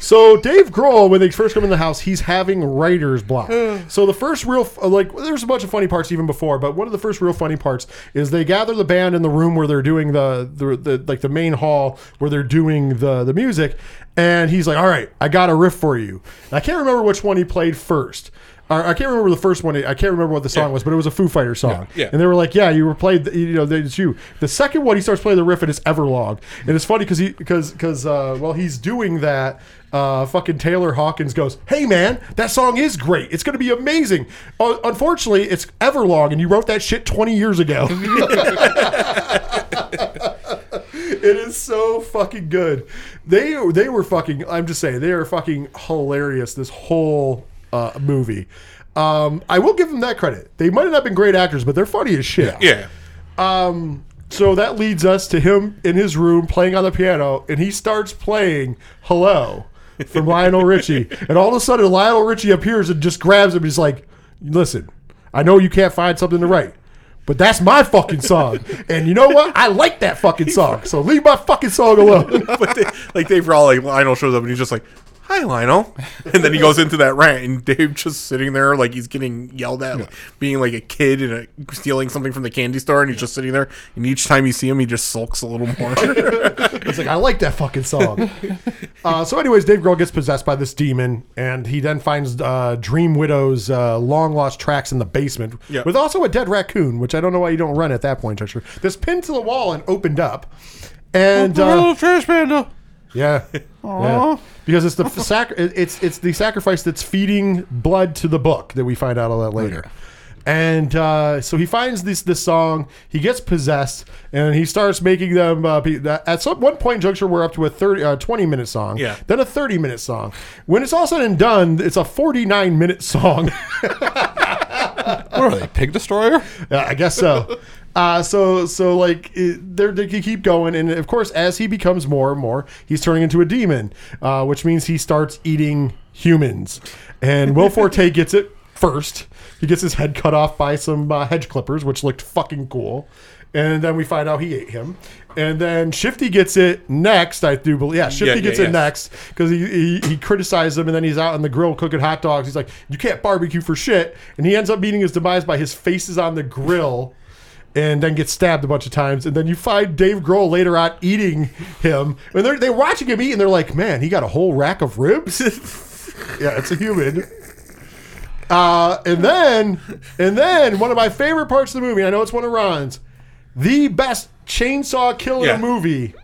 So Dave Grohl, when they first come in the house, he's having writer's block. so the first real, uh, like, there's a bunch of funny parts even before, but one of the first real funny parts is they gather the band in the room where they're doing the, the, the like the main hall where they're doing the the music, and he's like, "All right, I got a riff for you." And I can't remember which one he played first. I can't remember the first one. I can't remember what the song was, but it was a Foo Fighter song. Yeah, yeah. And they were like, "Yeah, you were played. the- You know, it's you." The second one, he starts playing the riff, and it's Everlong, and it's funny because he because because uh, while he's doing that, uh, fucking Taylor Hawkins goes, "Hey man, that song is great. It's going to be amazing." Uh, unfortunately, it's Everlong, and you wrote that shit twenty years ago. (laughs) it is so fucking good. They they were fucking. I'm just saying they are fucking hilarious. This whole uh, movie. Um, I will give them that credit. They might have not been great actors, but they're funny as shit. yeah. So that leads us to him in his room playing on the piano, and he starts playing "Hello" from (laughs) Lionel Richie, and all of a sudden Lionel Richie appears and just grabs him. He's like, "Listen, I know you can't find something to write." But that's my fucking song, and you know what? I like that fucking (laughs) song. So leave my fucking song alone. (laughs) but they, like Dave like Lionel shows up and he's just like, "Hi, Lionel," (laughs) and then he goes into that rant, and Dave just sitting there like he's getting yelled at, like, being like a kid and a, stealing something from the candy store, and he's just sitting there. And each time you see him, he just sulks a little more. (laughs) It's like I like that fucking song. uh, so, anyways, Dave Grohl gets possessed by this demon, and he then finds uh, Dream Widow's uh, long lost tracks in the basement, Yeah. with also a dead raccoon, which I don't know why you don't run at that point, Toucher. This pinned to the wall and opened up, and uh, trash panda. Yeah, yeah. because it's the sac- it's it's the sacrifice that's feeding blood to the book that we find out all that later. And uh, so he finds this this song. He gets possessed, and he starts making them. Uh, be, that- at some one point, in juncture, we're up to a 30, uh, 20 minute song. Yeah. Then a thirty minute song. When it's all said and done, it's a forty nine minute song. (laughs) What are they? Pig destroyer? (laughs) Yeah, I guess so. Uh, so so like they're, they keep going, and of course, as he becomes more and more, he's turning into a demon, uh, which means he starts eating humans. And Will Forte (laughs) gets it first. He gets his head cut off by some uh, hedge clippers, which looked fucking cool. and then we find out he ate him. And then Shifty gets it next, I do believe. Yeah, Shifty Yeah, yeah, gets it yeah. next because he, he he criticized him, and then he's out on the grill cooking hot dogs. He's like, "You can't barbecue for shit," and he ends up meeting his demise by his face is on the grill, and then gets stabbed a bunch of times. And then you find Dave Grohl later on eating him, and they're they're watching him eat, and they're like, "Man, he got a whole rack of ribs." (laughs) yeah, it's a human. Uh, and then, and then one of my favorite parts of the movie. I know it's one of Ron's. The best chainsaw killer Yeah. movie,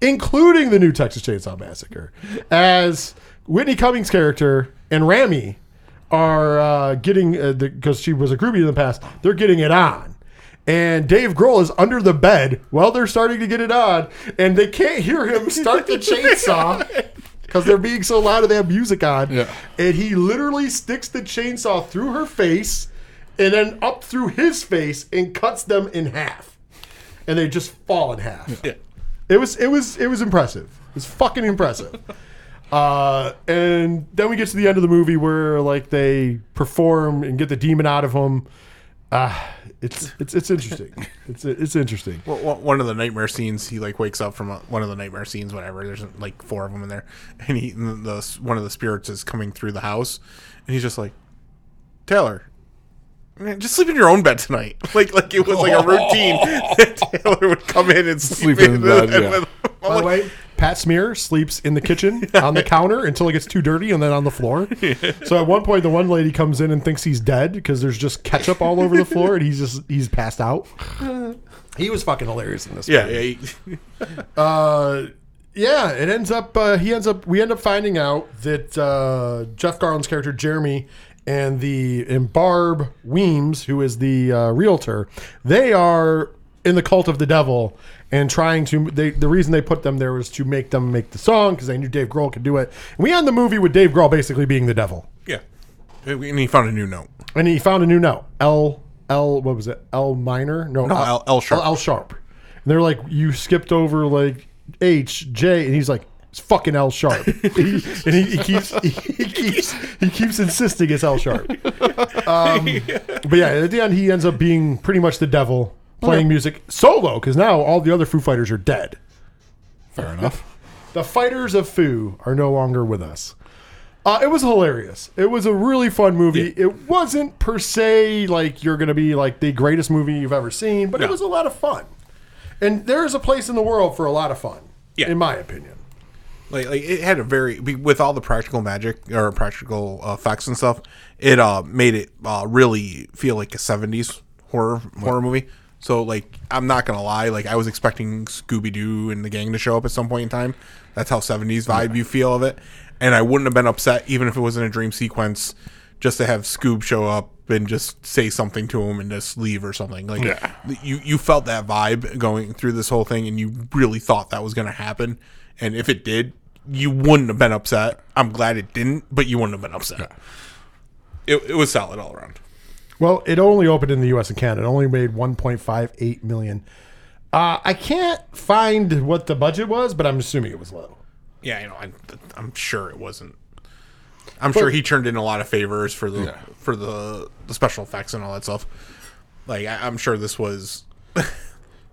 including the new Texas Chainsaw Massacre, as Whitney Cummings' character and Rami are uh, getting because she was a groupie in the past. They're getting it on. And Dave Grohl is under the bed while they're starting to get it on, and they can't hear him start the (laughs) chainsaw because they're being so loud and they have music on. Yeah. And he literally sticks the chainsaw through her face and then up through his face and cuts them in half. And they just fall in half. Yeah. It was it was it was impressive. It was fucking impressive. (laughs) Uh, and then we get to the end of the movie where like they perform and get the demon out of him. Uh, it's it's it's interesting. (laughs) It's it's interesting. Well, one- one of the nightmare scenes, he like wakes up from a, one of the nightmare scenes, whatever. There's like four of them in there, and he and the one of the spirits is coming through the house, and he's just like, Taylor, man, just sleep in your own bed tonight. (laughs) Like like it was like a routine (laughs) that Taylor would come in and sleep, Sleep in bed, yeah. with- I'm By the like, way, Pat Smear sleeps in the kitchen (laughs) on the counter until it gets too dirty and then on the floor. So at one point, the one lady comes in and thinks he's dead because there's just ketchup all over the floor and he's just he's passed out. (sighs) He was fucking hilarious in this. yeah, yeah, he- (laughs) Uh, yeah, it ends up. Uh, he ends up. We end up finding out that uh, Jeff Garlin's character Jeremy and the and Barb Weems, who is the uh, realtor, they are in the cult of the devil and trying to. They, the reason they put them there was to make them make the song because they knew Dave Grohl could do it. And we end the movie with Dave Grohl basically being the devil, yeah. And he found a new note. and he found a new note. L L. What was it? L minor? No, No, L- L sharp. L, L sharp. And they're like, you skipped over like H J, and he's like, it's fucking L sharp. (laughs) He- and he, he keeps he, he keeps he keeps insisting it's L sharp. (laughs) Um, but yeah, at the end, he ends up being pretty much the devil playing music solo because now all the other Foo Fighters are dead. Fair enough. (laughs) The fighters of Foo are no longer with us. Uh, it was hilarious. It was a really fun movie. It wasn't per se like you're going to be like the greatest movie you've ever seen, but it was a lot of fun. And there is a place in the world for a lot of fun, Yeah. in my opinion. like, like it had a very with all the practical magic or practical uh, effects and stuff it uh made it uh really feel like a 70s horror horror movie so like i'm not gonna lie like i was expecting scooby-doo and the gang to show up at some point in time. That's how 70s vibe you feel of it. And i wouldn't have been upset even if it wasn't a dream sequence just to have scoob show up and just say something to him and just leave or something. Like Yeah. you you felt that vibe going through this whole thing and you really thought that was going to happen. And if it did you wouldn't have been upset. I'm glad it didn't but you wouldn't have been upset. It, it was solid all around Well, it only opened in the U.S. and Canada. It only made 1.58 million. Uh, I can't find what the budget was, but I'm assuming it was low. yeah you know I, i'm sure it wasn't i'm sure he turned in a lot of favors for the Yeah. for the the special effects and all that stuff like I, i'm sure this was (laughs)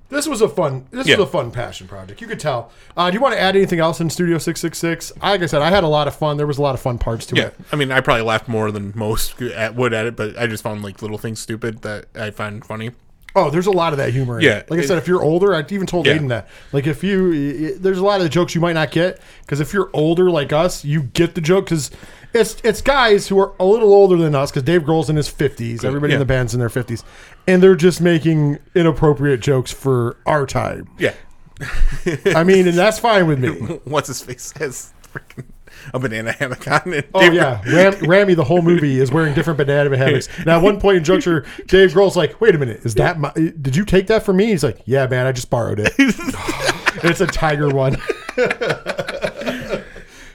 This was a fun. This Yeah. was a fun passion project. You could tell. Uh, do you want to add anything else in Studio Six Six Six? Like I said, I had a lot of fun. There was a lot of fun parts to yeah it. i mean i probably laughed more than most at, would at it but i just found like little things stupid that i find funny Oh, there's a lot of that humor. In Yeah, it. like I said, if you're older, I even told Yeah. Aiden that. Like if you, there's a lot of the jokes you might not get because if you're older like us, you get the joke because it's it's guys who are a little older than us because Dave Grohl's in his 50s. Everybody in the band's in their 50s, and they're just making inappropriate jokes for our time. yeah I mean, and that's fine with me. (laughs) what's his face has freaking a banana hammock on it. Oh yeah, Ram, Rammy the whole movie is wearing different banana hammocks. (laughs) Now, at one point in juncture, Dave Grohl's like, "Wait a minute, is that my? Did you take that from me?" He's like, "Yeah, man, I just borrowed it. (laughs) it's a tiger one."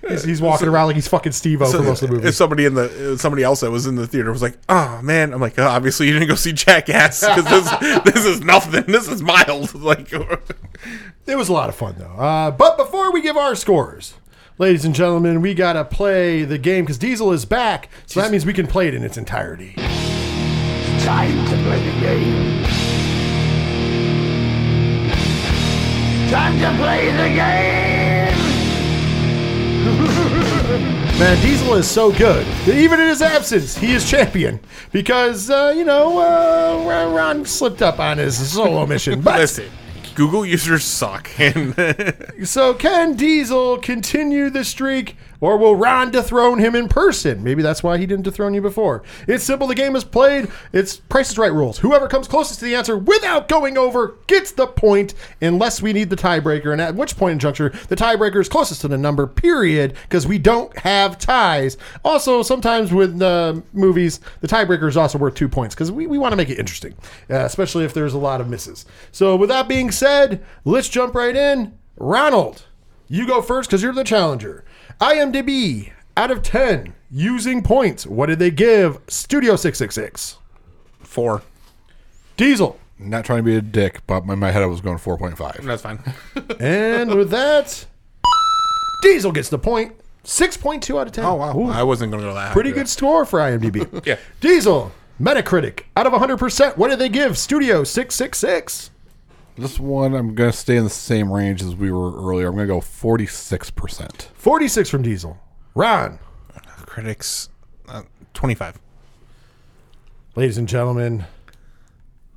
He's, he's walking around like he's fucking Steve-O for most of the movie. If somebody in the uh, somebody else that was in the theater was like, "Oh man," I'm like, oh, "Obviously, you didn't go see Jackass because this (laughs) this is nothing. This is mild." (laughs) Like, It was a lot of fun though. Uh, but before we give our scores, ladies and gentlemen, we gotta play the game because Diesel is back, so that means we can play it in its entirety. It's time to play the game. Time to play the game. (laughs) Man, Diesel is so good. that Even in his absence, he is champion because uh, you know uh, Ron slipped up on his solo mission. (laughs) But Listen, Google users suck. (laughs) So can Diesel continue the streak, or will Ron dethrone him in person? Maybe that's why he didn't dethrone you before. It's simple. The game is played. It's Price is Right rules. Whoever comes closest to the answer without going over gets the point, unless we need the tiebreaker. And at which point in juncture, the tiebreaker is closest to the number. Period. Because we don't have ties. Also, sometimes with uh, movies, the tiebreaker is also worth two points because we, we want to make it interesting, uh, especially if there's a lot of misses. So with that being said, let's jump right in. Ronald, you go first because you're the challenger. IMDb out of 10 using points. What did they give Studio 666? four. Diesel. Not trying to be a dick, but in my head I was going 4.5. That's fine. (laughs) And with that, Diesel gets the point. 6.2 out of 10. Oh wow, Ooh, I wasn't gonna go that. high. pretty good score for IMDb. (laughs) Yeah. Diesel, Metacritic, out of 100%, what did they give Studio 666? This one I'm going to stay in the same range as we were earlier. I'm going to go 46%. 46 from Diesel. Ron, Critics, uh, twenty-five. ladies and gentlemen,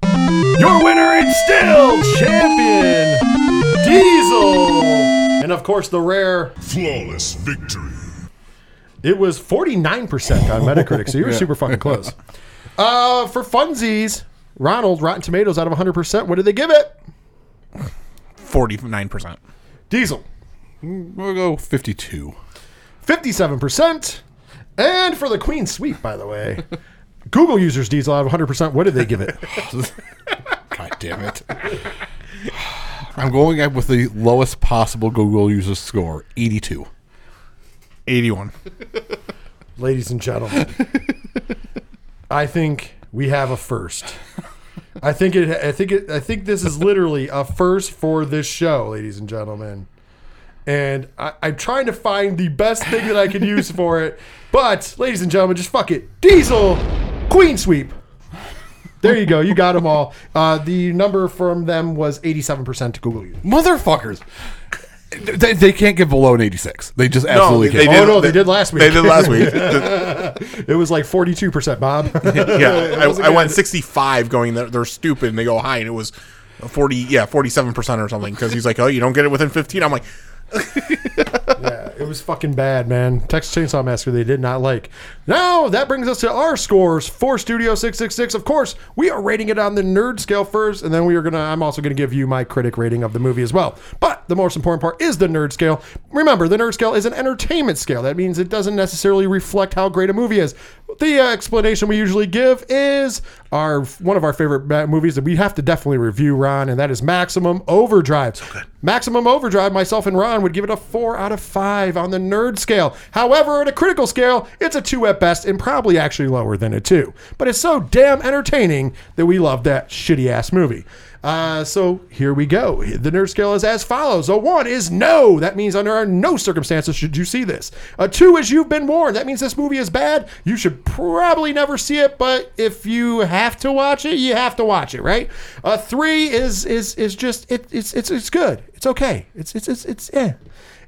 your winner and still champion, Diesel. And of course, the rare, Flawless victory. it was 49% on Metacritic, so you were (laughs) super fucking close. Uh, for funsies, Ronald, Rotten Tomatoes out of 100%, what did they give it? Forty-nine percent. Diesel, We'll go 52. 57%. And for the Queen Sweep, by the way, (laughs) Google users Diesel out of 100%, what did they give it? (laughs) God damn it. I'm going up with the lowest possible Google user score 82. Eighty-one. Ladies and gentlemen, I think we have a first. I think it. I think it. I think this is literally a first for this show, ladies and gentlemen. And I, I'm trying to find the best thing that I can use for it. But, ladies and gentlemen, just fuck it. Diesel Queen Sweep. There you go. You got them all. Uh, the number from them was 87% to Google users. Motherfuckers. They, they can't get below an 86. They just absolutely they can't. Oh, no, they did last week. They did last week. (laughs) It was like 42%, Bob. (laughs) yeah, I, I went sixty-five, going they're, they're stupid, and they go high, and it was forty, yeah, forty-seven percent or something. Because he's like, oh, you don't get it within fifteen. I'm like, (laughs) Yeah, it was fucking bad, man. Texas Chainsaw Massacre they did not like. Now that brings us to our scores for Studio 666. Of course, we are rating it on the nerd scale first, and then we are gonna I'm also gonna give you my critic rating of the movie as well. But the most important part is the nerd scale. Remember, the nerd scale is an entertainment scale. That means it doesn't necessarily reflect how great a movie is. The uh, explanation we usually give is our one of our favorite movies that we have to definitely review, Ron, and that is Maximum Overdrive. So Maximum Overdrive, myself and Ron would give it a four out of five on the nerd scale. However, at a critical scale, it's a two at best and probably actually lower than a two. But it's so damn entertaining that we love that shitty ass movie. Uh, so here we go. The nerd scale is as follows. A one is no. That means under no circumstances should you see this. A two is you've been warned. That means this movie is bad. You should probably never see it, but if you have to watch it, you have to watch it, right? A three is is is just it, it's it's it's good. It's okay. It's it's it's it's eh.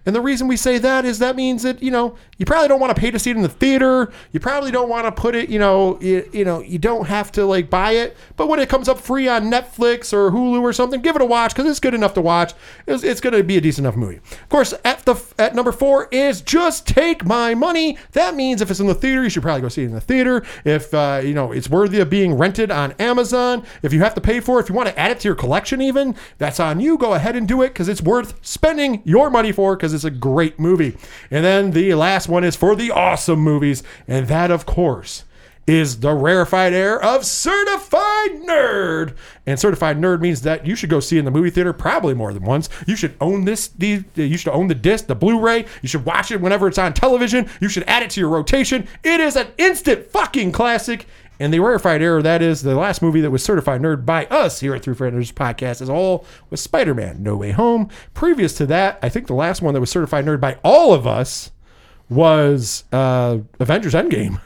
And the reason we say that is that means that you know you probably don't want to pay to see it in the theater. You probably don't want to put it, you know, you, you know, you don't have to like buy it. But when it comes up free on Netflix or Hulu or something, give it a watch because it's good enough to watch. It's, it's going to be a decent enough movie. Of course, at the at number four is just take my money. That means if it's in the theater, you should probably go see it in the theater. If uh, you know it's worthy of being rented on Amazon, if you have to pay for it, if you want to add it to your collection, even that's on you. Go ahead and do it because it's worth spending your money for because it's a great movie. And then the last one is for the awesome movies, and that of course is the rarefied air of certified nerd. And certified nerd means that you should go see in the movie theater probably more than once. You should own this. The you should own the disc, the Blu-ray. You should watch it whenever it's on television. You should add it to your rotation. It is an instant fucking classic. And the rarefied air that is the last movie that was certified nerd by us here at Three Friends Podcast as a whole was Spider-Man: No Way Home. Previous to that, I think the last one that was certified nerd by all of us was uh, Avengers Endgame.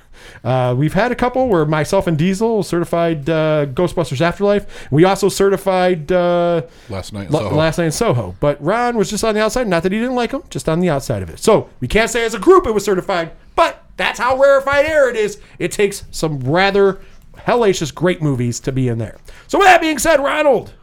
Uh, we've had a couple where myself and Diesel certified uh, Ghostbusters Afterlife. We also certified uh, Last night in Soho. Last Night in Soho. But Ron was just on the outside. Not that he didn't like them, just on the outside of it. So we can't say as a group it was certified, but that's how rarefied air it is. It takes some rather hellacious great movies to be in there. So with that being said, Ronald,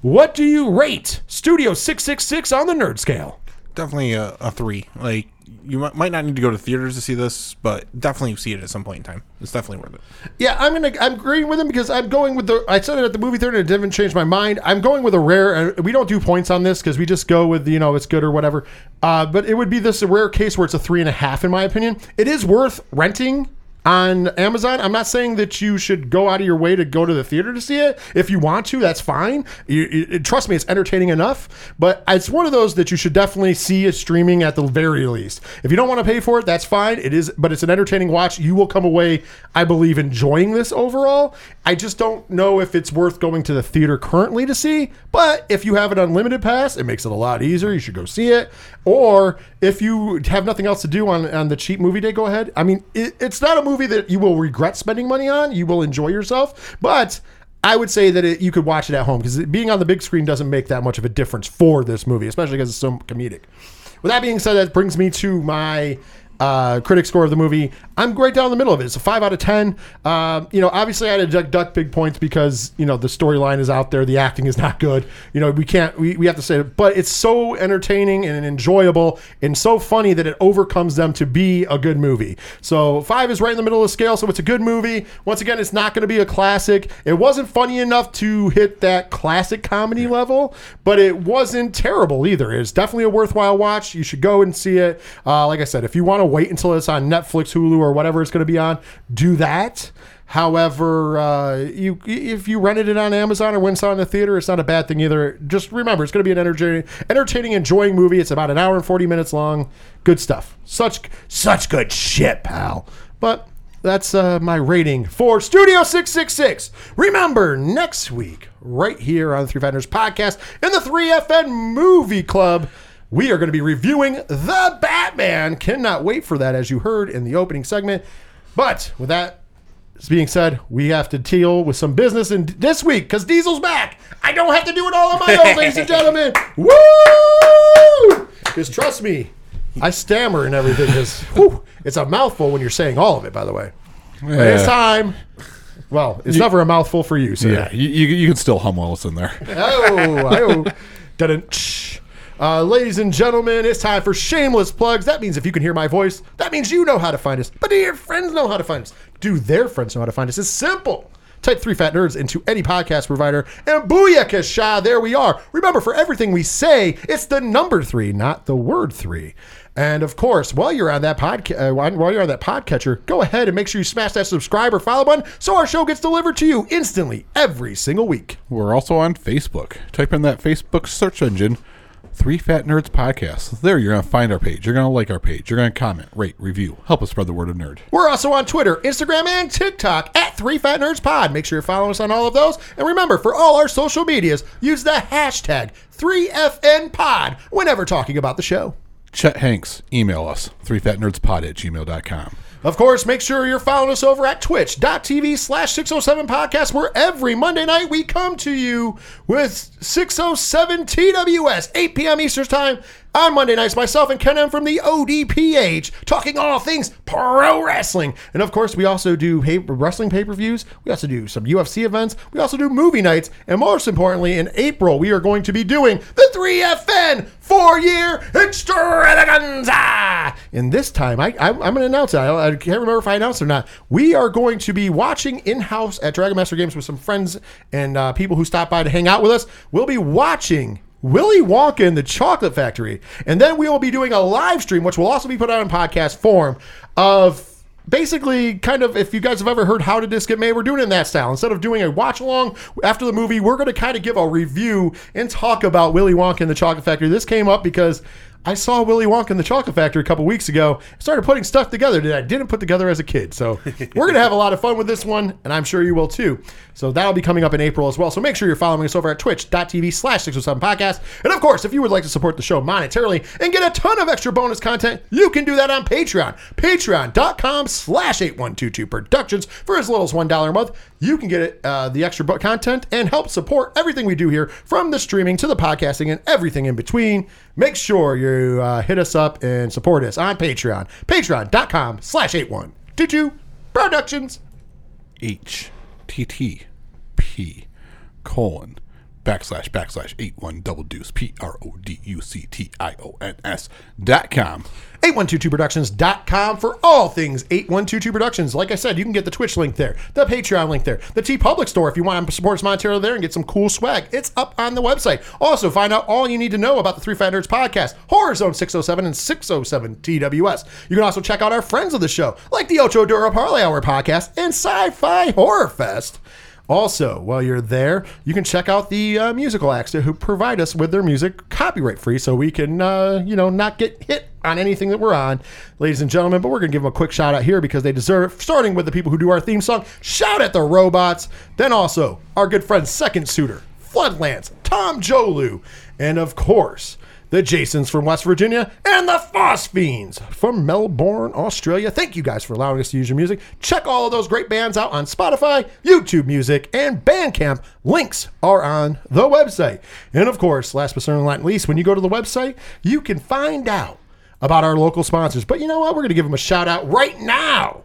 what do you rate Studio 666 on the nerd scale? Definitely a, a three. Like you might, not need to go to theaters to see this, but definitely see it at some point in time. It's definitely worth it. Yeah, I'm gonna I'm agreeing with him because I'm going with the. I said it at the movie theater and it didn't change my mind. I'm going with a rare. We don't do points on this because we just go with you know it's good or whatever. Uh, but it would be this rare case where it's a three and a half in my opinion. It is worth renting on Amazon. I'm not saying that you should go out of your way to go to the theater to see it. If you want to, that's fine. You, you- trust me, it's entertaining enough. But it's one of those that you should definitely see it streaming at the very least. If you don't want to pay for it, that's fine. It is, but it's an entertaining watch. You will come away, I believe, enjoying this overall. I just don't know if it's worth going to the theater currently to see. But if you have an unlimited pass, it makes it a lot easier. You should go see it. Or if you have nothing else to do on, on the cheap movie day, go ahead. I mean, it, it's not a movie that you will regret spending money on. You will enjoy yourself. But I would say that it, you could watch it at home because being on the big screen doesn't make that much of a difference for this movie, especially because it's so comedic. With that being said, that brings me to my uh, critic score of the movie. I'm right down the middle of it. It's a five out of ten. Um, you know, obviously I had to duck, duck big points because you know the storyline is out there, the acting is not good. You know, we can't we, we have to say it, but it's so entertaining and enjoyable and so funny that it overcomes them to be a good movie. So five is right in the middle of the scale. So it's a good movie. Once again, it's not going to be a classic. It wasn't funny enough to hit that classic comedy level, but it wasn't terrible either. It's definitely a worthwhile watch. You should go and see it. Uh, like I said, if you want to wait until it's on Netflix, Hulu, or whatever it's going to be on, do that. However, uh, you if you rented it on Amazon or went saw it in the theater, it's not a bad thing either. Just remember, it's going to be an entertaining, entertaining, enjoying movie. It's about an hour and forty minutes long. Good stuff. Such such good shit, pal. But that's uh, my rating for Studio 666. Remember, next week, right here on the Three Fenders podcast in the 3FN Movie Club, we are going to be reviewing The Batman. Cannot wait for that, as you heard in the opening segment. But with that being said, we have to deal with some business in this week because Diesel's back. I don't have to do it all on my own, ladies and gentlemen. (laughs) Woo! Because trust me, I stammer and everything. Because it's a mouthful when you're saying all of it. By the way, But it's time. Well, it's never a mouthful for you, sir. Yeah, you, you, you can still hum while it's in there. Oh, I, (laughs) oh. Uh, ladies and gentlemen, it's time for shameless plugs. That means if you can hear my voice, that means you know how to find us. But do your friends know how to find us? Do their friends know how to find us? It's simple. Type three fat nerds into any podcast provider, and booyakasha, there we are. Remember, for everything we say, it's the number three, not the word three. And of course, while you're on that podcast, uh, while you're on that podcatcher, go ahead and make sure you smash that subscribe or follow button so our show gets delivered to you instantly every single week. We're also on Facebook. Type in that Facebook search engine, Three Fat Nerds Podcast. There, you're going to find our page. You're going to like our page. You're going to comment, rate, review. Help us spread the word of nerd. We're also on Twitter, Instagram, and TikTok at Three Fat Nerds Pod. Make sure you're following us on all of those. And remember, for all our social medias, use the hashtag 3FN whenever talking about the show. Chet Hanks, email us, threefatnerdspod at gmail.com. Of course, make sure you're following us over at twitch.tv slash 607 podcast, where every Monday night we come to you with 607 TWS, 8 p.m. Eastern Time. On Monday nights, myself and Ken M from the ODPH talking all things pro wrestling. And of course, we also do pay- wrestling pay per views. We also do some UFC events. We also do movie nights. And most importantly, in April, we are going to be doing the 3FN four year extravaganza. And this time, I, I'm going to announce it. I, I can't remember if I announced it or not. We are going to be watching in house at Dragon Master Games with some friends and uh, people who stop by to hang out with us. We'll be watching Willy Wonka and the Chocolate Factory. And then we will be doing a live stream, which will also be put out in podcast form, of basically kind of if you guys have ever heard How Did This Get Made, we're doing it in that style. Instead of doing a watch along after the movie, we're going to kind of give a review and talk about Willy Wonka and the Chocolate Factory. This came up because I saw Willy Wonka in the Chocolate Factory a couple weeks ago. Started putting stuff together that I didn't put together as a kid. So (laughs) we're gonna have a lot of fun with this one, and I'm sure you will too. So that'll be coming up in April as well. So make sure you're following us over at twitch.tv slash 607 podcast. And of course, if you would like to support the show monetarily and get a ton of extra bonus content, you can do that on Patreon. Patreon.com slash 8122 productions for as little as $1 a month. You can get uh, the extra bu- content and help support everything we do here from the streaming to the podcasting and everything in between. Make sure you uh, hit us up and support us on Patreon. Patreon.com slash 8122 productions. H T T P colon backslash backslash eight one double deuce P R O D U C T I O N S dot com. 8122productions.com for all things 8122 Productions. Like I said, you can get the Twitch link there, the Patreon link there, the TeePublic store if you want to support us monetarily there and get some cool swag. It's up on the website. Also, find out all you need to know about the Three Fat Nerds podcast, Horror Zone 607 and 607 TWS. You can also check out our friends of the show, like the Ocho Duro Parlay Hour podcast and Sci Fi Horror Fest. Also, while you're there, you can check out the uh, musical acts who provide us with their music copyright free, so we can, uh, you know, not get hit on anything that we're on, ladies and gentlemen. But we're gonna give them a quick shout out here because they deserve it. Starting with the people who do our theme song, shout at the robots. Then also our good friend Second Suitor, Floodlands, Tom Jolu, and of course the Jasons from West Virginia, and the Phosphines from Melbourne, Australia. Thank you guys for allowing us to use your music. Check all of those great bands out on Spotify, YouTube Music, and Bandcamp. Links are on the website. And of course, last but certainly not least, when you go to the website, you can find out about our local sponsors. But you know what? We're going to give them a shout out right now.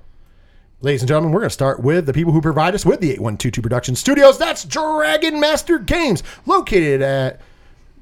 Ladies and gentlemen, we're going to start with the people who provide us with the 8122 Production Studios. That's Dragon Master Games, located at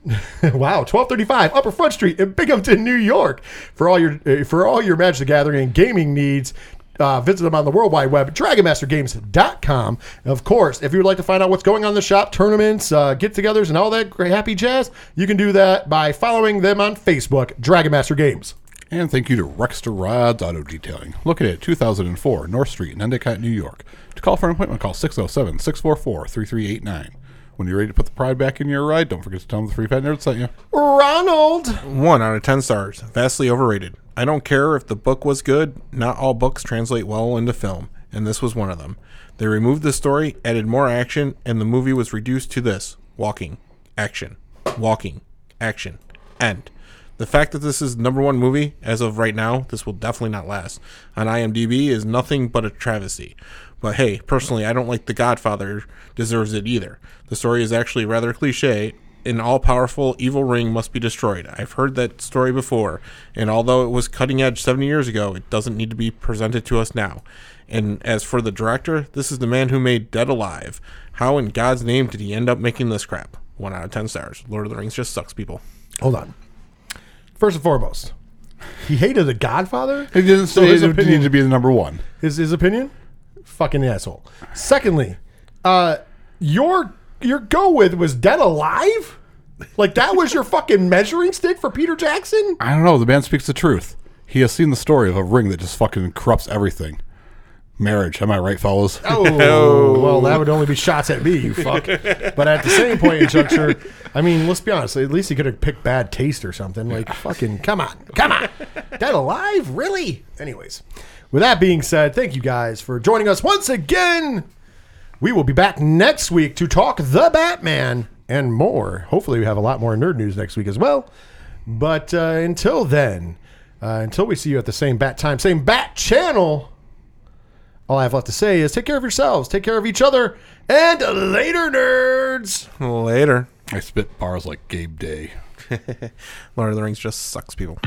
(laughs) wow, 1235 Upper Front Street in Binghamton, New York. For all your uh, for all your Magic the Gathering and gaming needs, uh, visit them on the World Wide Web, DragonMasterGames.com. Of course, if you would like to find out what's going on in the shop, tournaments, uh, get-togethers, and all that great happy jazz, you can do that by following them on Facebook, Dragon Master Games. And thank you to Rexter Rods Auto Detailing, located at 2004 North Street in Endicott, New York. To call for an appointment, call 607 644 3389. When you're ready to put the pride back in your ride, don't forget to tell them the Free Fat Nerd sent you. Ronald, One out of ten stars. Vastly overrated. I don't care if the book was good. Not all books translate well into film, and this was one of them. They removed the story, added more action, and the movie was reduced to this: walking, action, walking, action, end. The fact that this is number one movie as of right now, this will definitely not last. On IMDb is nothing but a travesty. But hey, personally, I don't like The Godfather deserves it either. The story is actually rather cliche. An all powerful evil ring must be destroyed. I've heard that story before, and although it was cutting edge 70 years ago, it doesn't need to be presented to us now. And as for the director, this is the man who made Dead Alive. How in God's name did he end up making this crap? One out of 10 stars. Lord of the Rings just sucks, people. hold on. First and foremost, he hated The Godfather. He didn't So say his it opinion- needed to be the number one. His his opinion, fucking asshole. Secondly, uh, your your go with was Dead Alive. Like that was your fucking measuring stick for Peter Jackson. I don't know. The man speaks the truth. He has seen the story of a ring that just fucking corrupts everything. Marriage, am I right, fellas? Oh, (laughs) well, that would only be shots at me, you fuck. But at the same point in juncture, I mean, let's be honest. At least he could have picked bad taste or something. Like, fucking, come on, come on. Dead alive, really? Anyways, with that being said, thank you guys for joining us once again. We will be back next week to talk the Batman and more. Hopefully, we have a lot more nerd news next week as well. But uh, until then, uh, until we see you at the same bat time, same bat channel. All I have left to say is take care of yourselves, take care of each other, and later, nerds. Later. I spit bars like Gabe Day. (laughs) Lord of the Rings just sucks, people.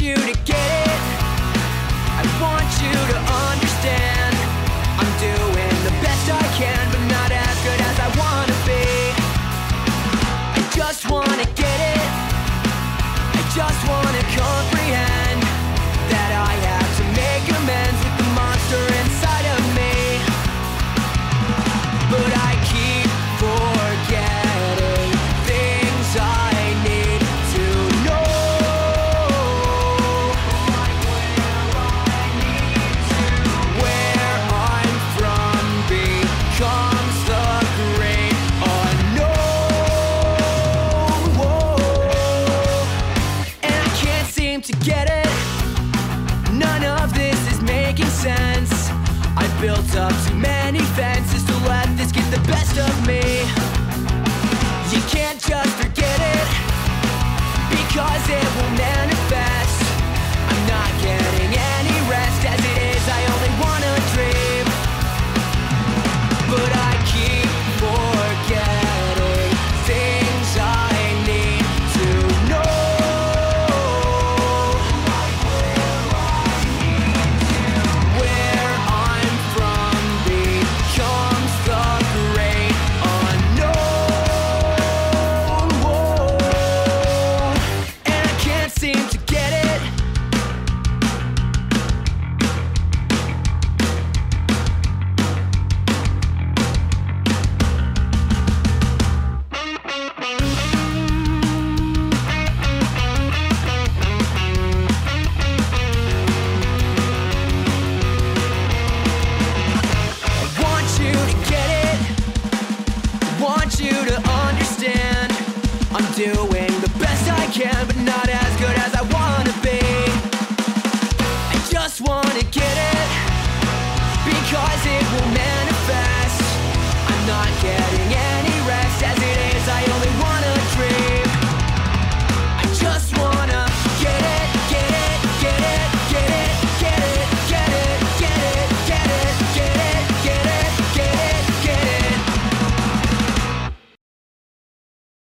You to get